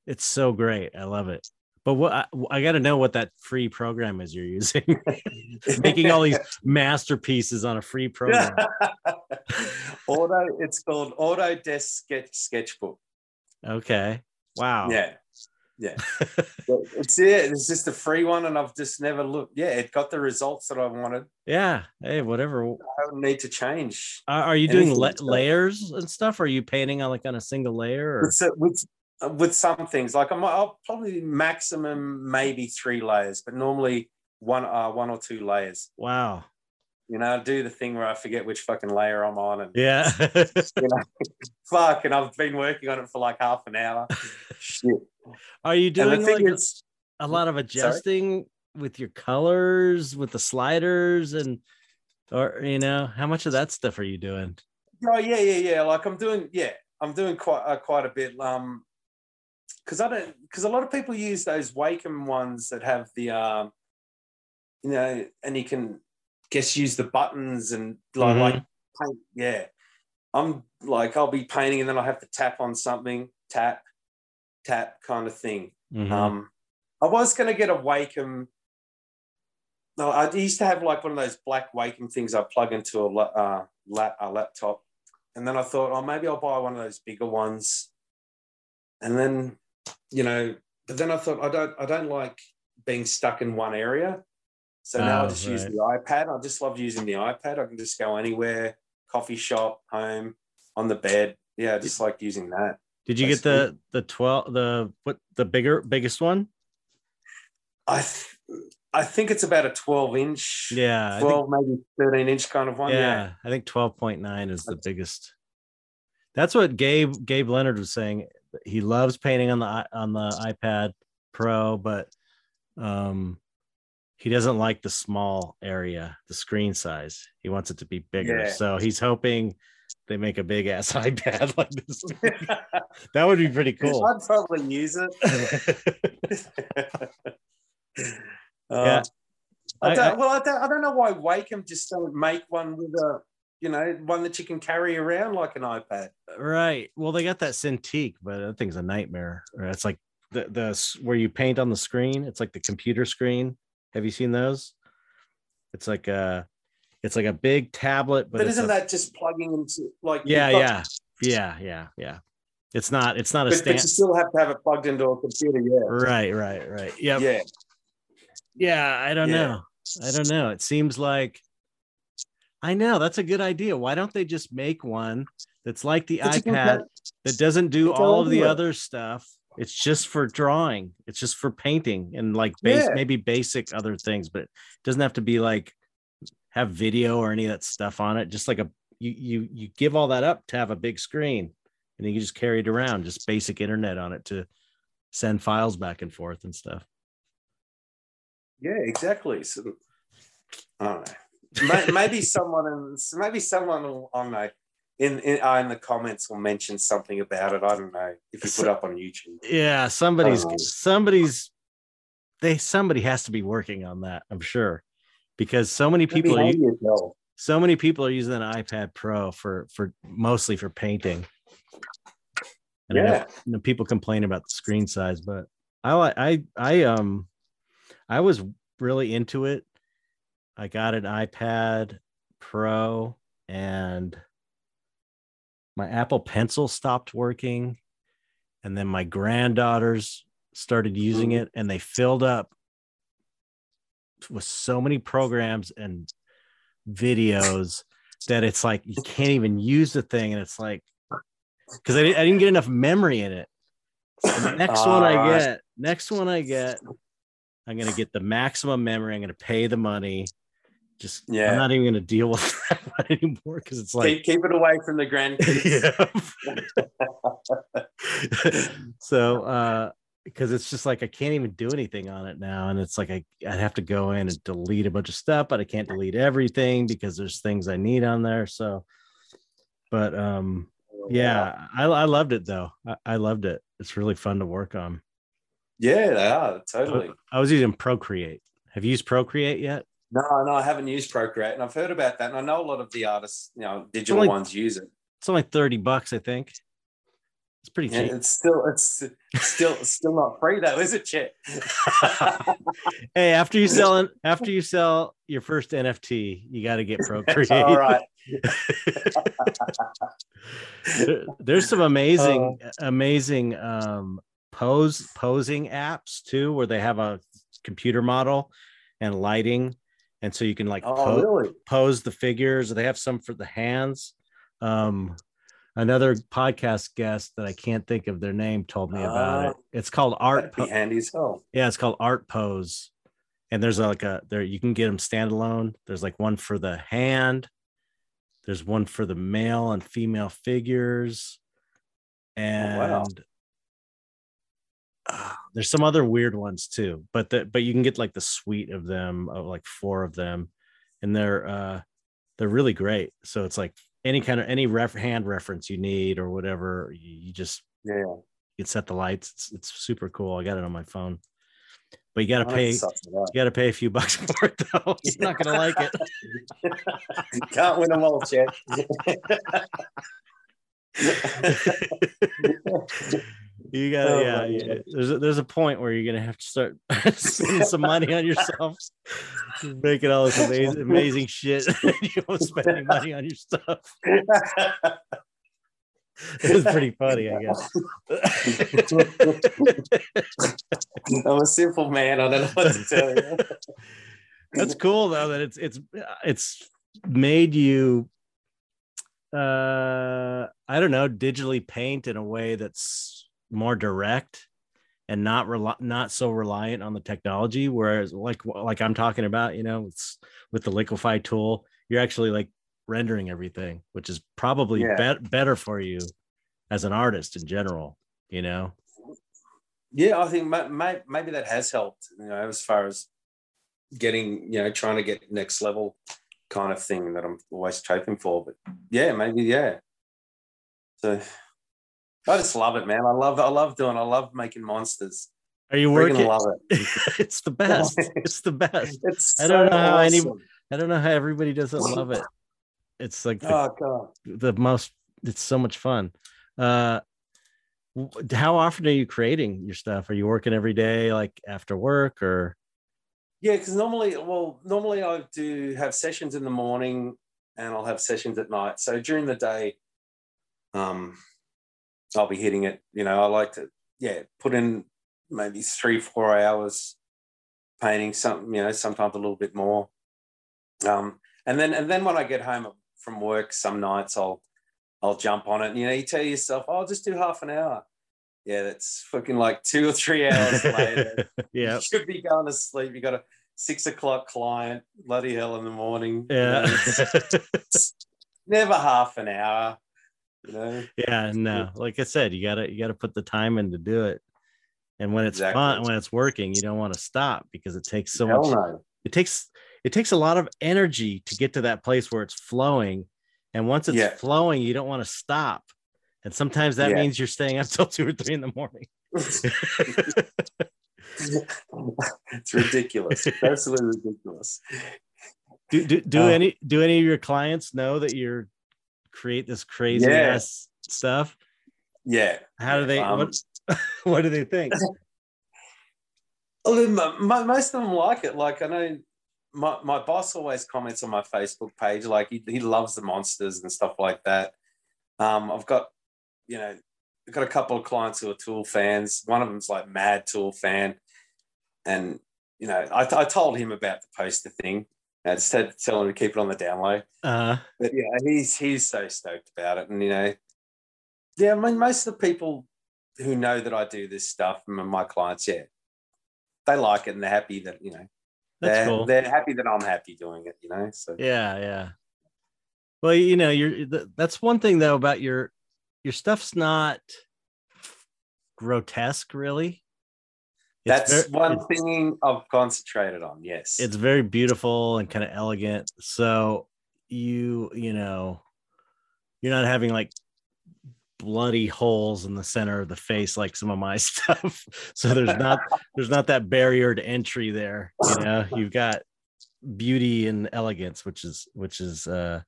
it's so great. I love it. But what I, I got to know what that free program is you're using. Making all these masterpieces on a free program. Auto. It's called Autodesk Sketch Sketchbook. Okay. Wow. Yeah. Yeah. It's it. It's just a free one, and I've just never looked. Yeah, it got the results that I wanted. Yeah. Hey, whatever. I don't need to change. Are, are you doing la- layers and stuff? Are you painting on like on a single layer? Or? With, with, uh, with some things, like I'm, I'll probably maximum maybe three layers, but normally one, uh, one or two layers. Wow. You know, I do the thing where I forget which fucking layer I'm on, and Yeah. you know, fuck, and I've been working on it for like half an hour. Shit. Are you doing like is, a lot of adjusting with your colors, with the sliders, and or you know, how much of that stuff are you doing? oh yeah, yeah, yeah. Like I'm doing, yeah, I'm doing quite uh, quite a bit. Um, because I don't, because a lot of people use those Wacom ones that have the, um, you know, and you can guess use the buttons and like, Mhm. like paint. Yeah, I'm like I'll be painting and then I have to tap on something, tap, tap, kind of thing. Mhm. Um, I was going to get a Wacom. No, I used to have like one of those black Wacom things I plug into a, uh, lap, a laptop. And then I thought, oh, maybe I'll buy one of those bigger ones. And then, you know, but then I thought, I don't, I don't like being stuck in one area. So now I Oh, just use the iPad. I just love using the iPad. I can just go anywhere, coffee shop, home, on the bed. Yeah, I just like using that. Did you get the the twelve the what the bigger biggest one? I th- I think it's about a 12 inch, Yeah, I think- 12, maybe 13 inch kind of one. yeah, Yeah. I think twelve point nine is the biggest. That's what Gabe Gabe Leonard was saying. He loves painting on the on the iPad Pro, but um, he doesn't like the small area, the screen size. He wants it to be bigger. Yeah. So he's hoping they make a big ass iPad like this. that would be pretty cool. I'd probably use it. Uh, Yeah. I don't, I- well, I don't, I don't know why Wacom just don't make one with a you know, one that you can carry around like an iPad. Right. Well, they got that Cintiq, but that thing's a nightmare. It's like the the where you paint on the screen. It's like the computer screen. Have you seen those? It's like a it's like a big tablet, but, But isn't a- that just plugging into like yeah, yeah, yeah, yeah, yeah. It's not. It's not a But, but you still have to have it plugged into a computer, yeah. Right, right, right. Yep. Yeah. Yeah. I don't Yeah. know. I don't know. It seems like I know that's a good idea. Why don't they just make one that's like the can iPad that doesn't do all of the it. other stuff? It's just for drawing. It's just for painting and like base Yeah. maybe basic other things, but it doesn't have to be like have video or any of that stuff on it. Just like a you you you give all that up to have a big screen and you can just carry it around, just basic internet on it to send files back and forth and stuff. Yeah, exactly. So I don't know. Maybe someone in maybe someone will, I don't know in in, uh, in the comments will mention something about it. I don't know if you put up on YouTube. Yeah, somebody's somebody's they somebody has to be working on that, I'm sure. Because so many people are so many people are using an iPad Pro for for mostly for painting. And I know- Yeah. Know people complain about the screen size, but I like I I um I was really into it. I got an iPad Pro and my Apple Pencil stopped working. And then my granddaughters started using Mhm. it and they filled up with so many programs and videos that it's like you can't even use the thing. And it's like, because I, I didn't get enough memory in it. So next one I get, next one I get, I'm gonna get the maximum memory. I'm gonna pay the money. Just Yeah. I'm not even gonna deal with that anymore because it's like keep, keep it away from the grandkids. yeah. so uh because it's just like I can't even do anything on it now. And it's like I, I'd have to go in and delete a bunch of stuff, but I can't delete everything because there's things I need on there. So but um yeah, I, I loved it though. I, I loved it. It's really fun to work on. Yeah, they are totally. I was using Procreate. Have you used Procreate yet? No, no, I haven't used Procreate, and I've heard about that, and I know a lot of the artists, you know, digital Only- ones use it. It's only 30 bucks, I think. It's pretty Yeah, cheap. it's still, it's still, still not free though, is it, Chet? hey, after you sell after you sell your first NFT, you got to get Procreate. All right. There- there's some amazing, Uh. amazing um, pose posing apps too, where they have a computer model and lighting, and so you can like Oh, po- really? pose the figures. They have some for the hands. Um, another podcast guest that I can't think of their name told me about Ah. it. It's called Art. Po- handy hell. yeah, it's called Art Pose. And there's like a there you can get them standalone. There's like one for the hand. There's one for the male and female figures. And wow. uh, there's some other weird ones too. But the, but you can get like the suite of them of like four of them and they're uh they're really great. So it's like any kind of any ref, hand reference you need or whatever, you, you just Yeah. you can set the lights. It's, it's super cool. I got it on my phone. But you got to have pay to suss it out. you got to pay a few bucks for it though. You're not gonna like it. Can't win them all, Chet. You got Oh, yeah. yeah. There's a, there's a point where you're gonna have to start spending some money on yourself, making all this amazing amazing shit. and you won't spend any money on your stuff. It was pretty funny, I guess. I'm a simple man. I don't know what to tell you. That's cool though that it's it's it's made you uh I don't know digitally paint in a way that's more direct and not rely, not so reliant on the technology whereas like like I'm talking about you know it's with the liquify tool you're actually like rendering everything which is probably Yeah. bet- better for you as an artist in general you know Yeah, I think ma- ma- maybe that has helped, you know, as far as getting, you know, trying to get next level kind of thing that I'm always hoping for. But yeah, maybe, yeah. So I just love it, man. I love, I love doing, I love making monsters. are you Freaking working love it. it's the best it's the best It's I don't so know how any- I don't know how everybody doesn't love it. It's like the, Oh god. the most. It's so much fun. Uh, how often are you creating your stuff? Are you working every day, like after work, or Yeah, because normally, well, normally I do have sessions in the morning and I'll have sessions at night. So during the day, um, I'll be hitting it. You know, I like to, yeah, put in maybe three, four hours painting something, you know, sometimes a little bit more. Um, and then and then when I get home from work, some nights I'll I'll jump on it. And, you know, you tell yourself, oh, I'll just do half an hour. Yeah, that's fucking like two or three hours later. yeah, You should be going to sleep. You got a six o'clock client, bloody hell in the morning. you yeah, know, it's never half an hour. You know, yeah. No, like I said, you gotta you gotta put the time in to do it. And when it's Exactly. fun, when it's working, you don't want to stop because it takes so hell much. no. It takes it takes a lot of energy to get to that place where it's flowing. And once it's Yeah. flowing, you don't want to stop. And sometimes that Yeah. means you're staying up till two or three in the morning. it's ridiculous. Absolutely ridiculous. do do, do Oh. any do any of your clients know that you're create this crazy Yeah. ass stuff? Yeah. How do they Um, what, what do they think? Well, then mo- mo- most of them like it. Like I know my, my boss always comments on my Facebook page, like he, he loves the monsters and stuff like that. Um, I've got, you know, I've got a couple of clients who are Tool fans. One of them's like mad Tool fan, and you know, I, I told him about the poster thing. I just had to tell him to keep it on the down low. Uh But yeah, he's he's so stoked about it, and you know, yeah, I mean, most of the people who know that I do this stuff, m- my clients, yeah, they like it and they're happy that you know that's they're, cool. they're happy that I'm happy doing it, you know. So Yeah, yeah. Well, you know, you're that's one thing though about your your stuff's not grotesque, really. That's ver- one thing I've concentrated on. Yes, it's very beautiful and kind of elegant. So you, you know, you're not having like bloody holes in the center of the face like some of my stuff. So there's not there's not that barrier to entry there. You know, you've got beauty and elegance, which is which is uh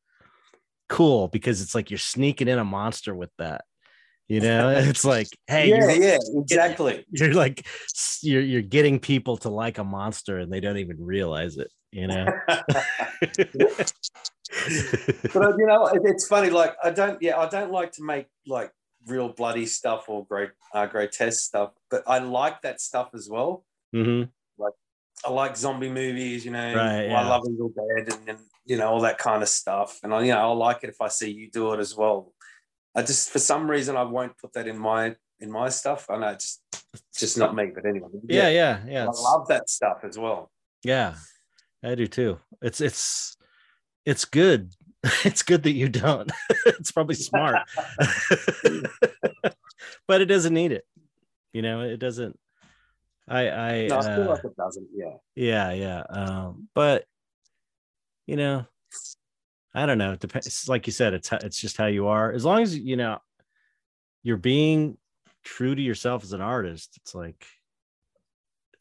cool because it's like you're sneaking in a monster with that. You know, it's like, hey, yeah, you're, yeah, exactly. you're like you're you're getting people to like a monster and they don't even realize it, you know. but uh, you know, it's funny. Like I don't, yeah, I don't like to make like real bloody stuff or great uh, grotesque stuff, but I like that stuff as well. Mhm. I like zombie movies, you know. Right, I love Evil Dead and, and you know all that kind of stuff. And I, you know, I like it if I see you do it as well. I just for some reason I won't put that in my in my stuff. I know it's just not me, but anyway. Yeah, yeah, yeah. I love that stuff as well. Yeah, I do too. It's it's it's good. It's good that you don't. it's probably smart, but it doesn't need it. You know, it doesn't. I I No, I feel uh, like it doesn't. Yeah. yeah yeah. Um, but you know, I don't know. It depends. Like you said, it's it's just how you are. As long as you know you're being true to yourself as an artist, it's like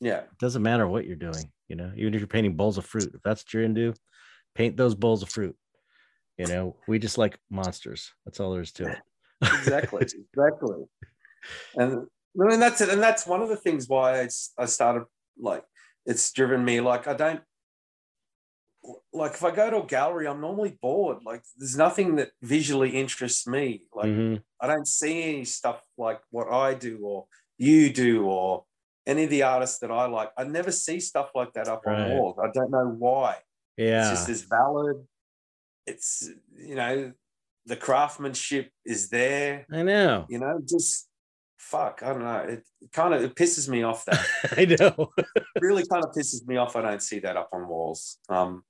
Yeah. it doesn't matter what you're doing, you know, even if you're painting bowls of fruit, if that's what you're into, paint those bowls of fruit. You know, we just like monsters. That's all there is to it. exactly exactly and i mean that's it and that's one of the things why I started like it's driven me like i don't like if i go to a gallery i'm normally bored like there's nothing that visually interests me like Mhm. i don't see any stuff like what i do or you do or any of the artists that i like i never see stuff like that up Right. on walls i don't know why Yeah. it's just as valid. It's you know, the craftsmanship is there. I know. You know, just fuck. I don't know. It kind of it pisses me off that. I know. It really kind of pisses me off. I don't see that up on walls. Um,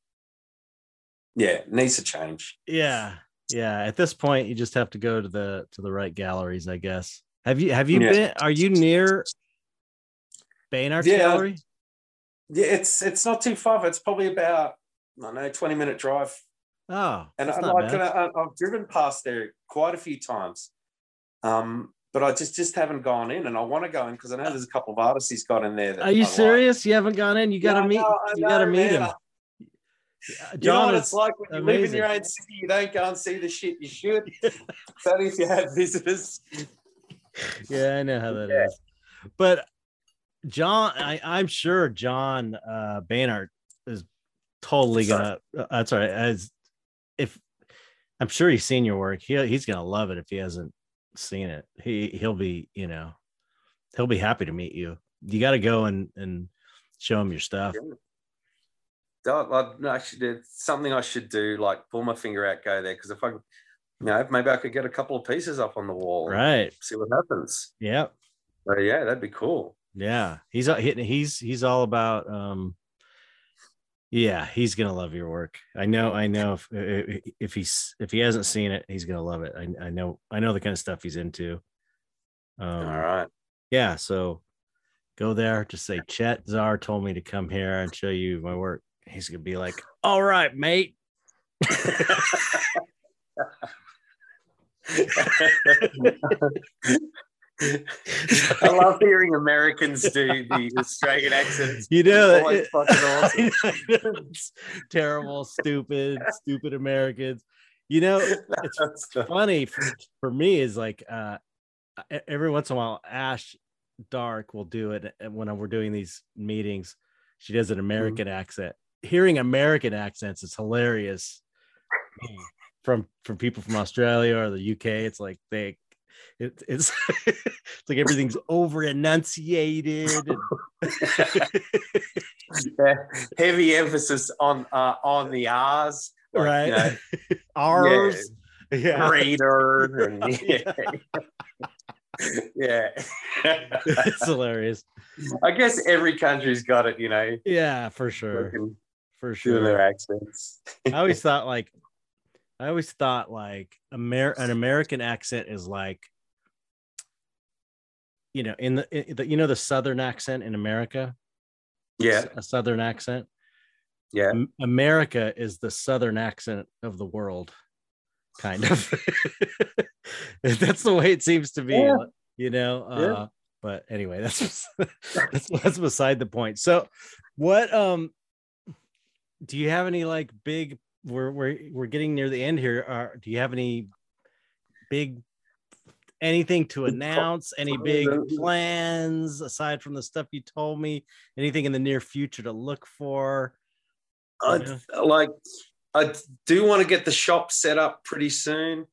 yeah, needs to change. yeah. Yeah. At this point, you just have to go to the to the right galleries, I guess. Have you have you Yeah. been are you near Beinart's Yeah. gallery? Yeah, it's it's not too far. It's probably about I don't know twenty minute drive. Oh, And I, like, and I, I've driven past there quite a few times. Um, but I just just haven't gone in, and I want to go in because I know there's a couple of artists he's got in there. That Are you I like. serious? You haven't gone in? You gotta Yeah, meet I you gotta know, meet man. Him. you know what is it's like when you live in your own city, you don't go and see the shit you should. it's only if you have visitors. yeah, I know how that is. Yeah. But John, I, I'm sure John uh Beinart is totally gonna. uh, That's all right. As if I'm sure he's seen your work, he he's gonna love it. If he hasn't seen it, he he'll be you know he'll be happy to meet you. You got to go and and show him your stuff. Don't- I, actually, it's something I should do, like pull my finger out, go there. Because if I, you know, maybe I could get a couple of pieces up on the wall, Right. See what happens. Yep. So, yeah, that'd be cool. Yeah. He's uh, he- he's he's all about um yeah, he's gonna love your work. I know, I know if if if he's if he hasn't seen it, he's gonna love it. I, I know I know the kind of stuff he's into. Um All right. yeah, so go there, just say Chet Zar told me to come here and show you my work. He's gonna be like, All right, mate. I love hearing Americans do the Australian accents. You know, It's always it- fucking awesome. I know, it's terrible, stupid, stupid Americans. You know, it's funny for, for me is like uh every once in a while Ash Dark will do it when we're doing these meetings. She does an American accent. Hearing American accents is hilarious from from people from Australia or the UK. It's like they it, it's it's like everything's over enunciated. Yeah, heavy emphasis on uh, on the R's, like, right? You know, Ours. Yeah. breeder and yeah. yeah. it's hilarious. I guess every country's got it, you know, Yeah, for sure. For sure. their accents. I always thought like I always thought like Amer- an American accent is like you know in the, in the you know the southern accent in America Yeah, a southern accent yeah. America is the southern accent of the world kind of that's the way it seems to be Yeah. you know uh Yeah. but anyway that's that's that's beside the point so what um do you have any like big we're we're we're getting near the end here are do you have any big anything to announce any big plans aside from the stuff you told me anything in the near future to look for I, Yeah. like I do want to get the shop set up pretty soon.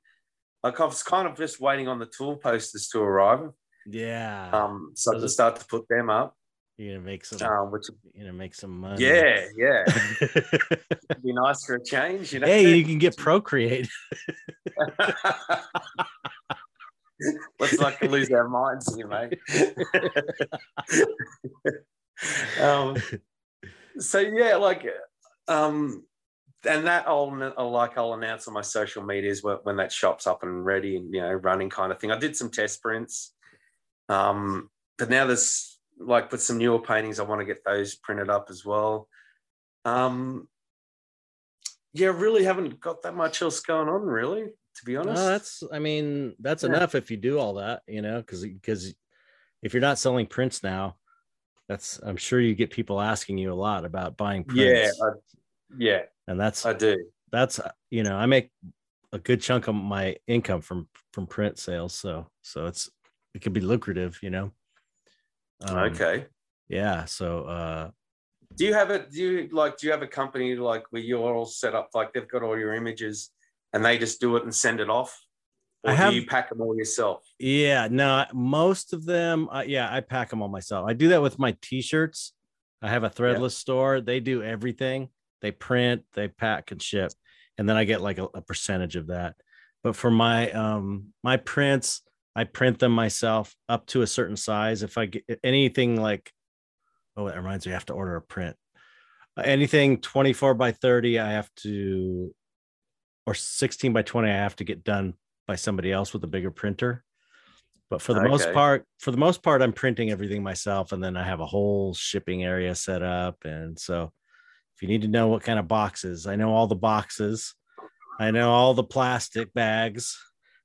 Like I was kind of just waiting on the tool posters to arrive, yeah um, so I can start to put them up. You're gonna make some Um, which you're gonna make some money yeah, yeah, It'd be nice for a change, you know. hey you can get procreate Let's not lose our minds here, mate. um, so yeah, like, um, and that I'll, I'll like I'll announce on my social medias when, when that shop's up and ready and you know running kind of thing. I did some test prints, um, but now there's like with some newer paintings, I want to get those printed up as well. Um, yeah, really haven't got that much else going on, really, to be no, honest. that's i mean that's Yeah. enough if you do all that you know because because if you're not selling prints now that's i'm sure you get people asking you a lot about buying yeah, prints I, yeah, and that's I do. that's you know i make a good chunk of my income from from print sales so so it's it can be lucrative you know Um, okay. yeah so uh Do you have it? Do you like? Do you have a company like where you're all set up? Like they've got all your images, and they just do it and send it off, or I have- do you pack them all yourself? yeah no most of them uh, yeah i pack them all myself i do that with my t-shirts i have a threadless store they do everything they print they pack and ship and then i get like a, a percentage of that but for my um my prints i print them myself up to a certain size. If i get anything like oh it reminds me i have to order a print. Uh, anything 24 by 30 i have to or 16 by 20 i have to get done by somebody else with a bigger printer. But for the most part for the most part i'm printing everything myself and then i have a whole shipping area set up. And so if you need to know what kind of boxes i know all the boxes. I know all the plastic bags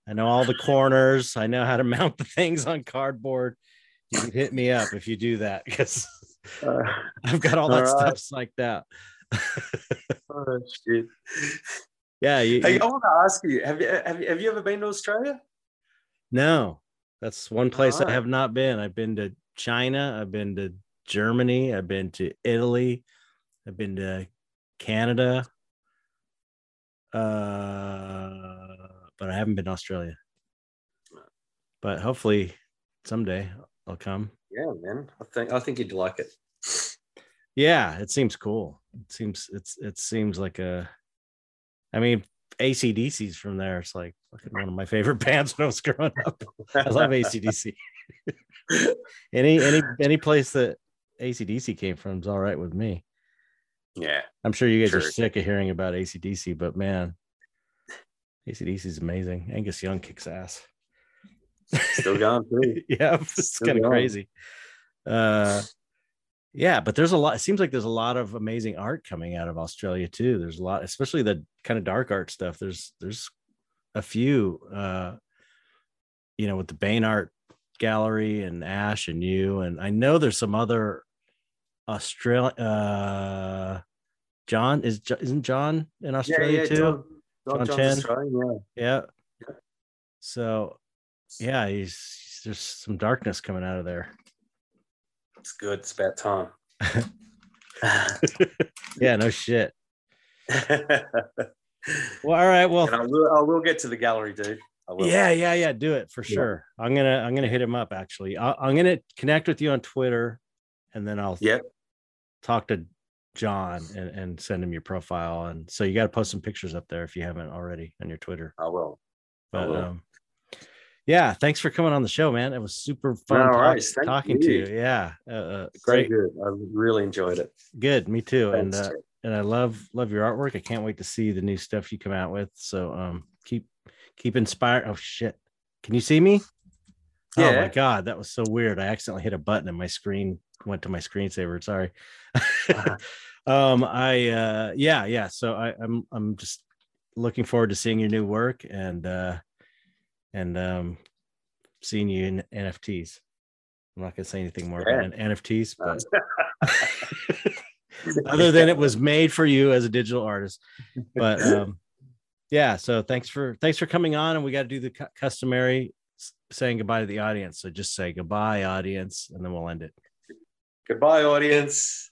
i know all the corners i know how to mount the things on cardboard you can hit me up if you do that because Uh, i've got all that All stuff right. psyched out oh shit. Yeah. You, Hey, you- I want to ask you: Have you have you, have you ever been to Australia? no, that's one place I have not been. I've been to China. I've been to Germany. I've been to Italy. I've been to Canada. Uh, but I haven't been to Australia. But hopefully someday I'll come. Yeah, man. I think I think you'd like it. Yeah, it seems cool. It seems it's it seems like a I mean ACDC's from there. It's like fucking one of my favorite bands when I was growing up. I love ACDC. any any any place that ACDC came from is all right with me. Yeah, I'm sure you guys are sick of hearing about ACDC, but man, ACDC is amazing. Angus Young kicks ass. still going too. yeah, it's kind of crazy. Uh, yeah, but there's a lot. It seems like there's a lot of amazing art coming out of Australia too. There's a lot, especially the kind of dark art stuff. There's there's a few, uh, you know, with the Beinart Gallery and Ash and you, and I know there's some other Australia. Uh, John is isn't John in Yeah, Australia yeah. too? John, John, John Chen? Australian, Yeah. Yeah. So, yeah, he's there's some darkness coming out of there. It's good. It's about time. Yeah, no shit. Well, all right. Well, And I will, I will get to the gallery, dude. I will. yeah, yeah, yeah. Do it for Yeah. sure. I'm gonna I'm gonna hit him up. Actually, I, I'm gonna connect with you on Twitter, and then I'll Yep. talk to John and, and send him your profile. And so you got to post some pictures up there if you haven't already on your Twitter. I will. I But will. um, yeah, thanks for coming on the show, man. It was super fun No talk- talking to you. you. Yeah, uh, uh, great, good. I really enjoyed it. good. Me too. and uh, and I love love your artwork. I can't wait to see the new stuff you come out with. So um keep keep inspired. Oh shit. Can you see me? Oh my god, that was so weird. I accidentally hit a button and my screen went to my screensaver. Sorry. Uh-huh. um I uh yeah, yeah. So I, I'm I'm just looking forward to seeing your new work and uh and um seeing you in NFTs. I'm not gonna say anything more Yeah. about NFTs, but other than it was made for you as a digital artist but um yeah so thanks for thanks for coming on and we got to do the cu- customary saying goodbye to the audience so just say goodbye audience and then we'll end it Goodbye, audience.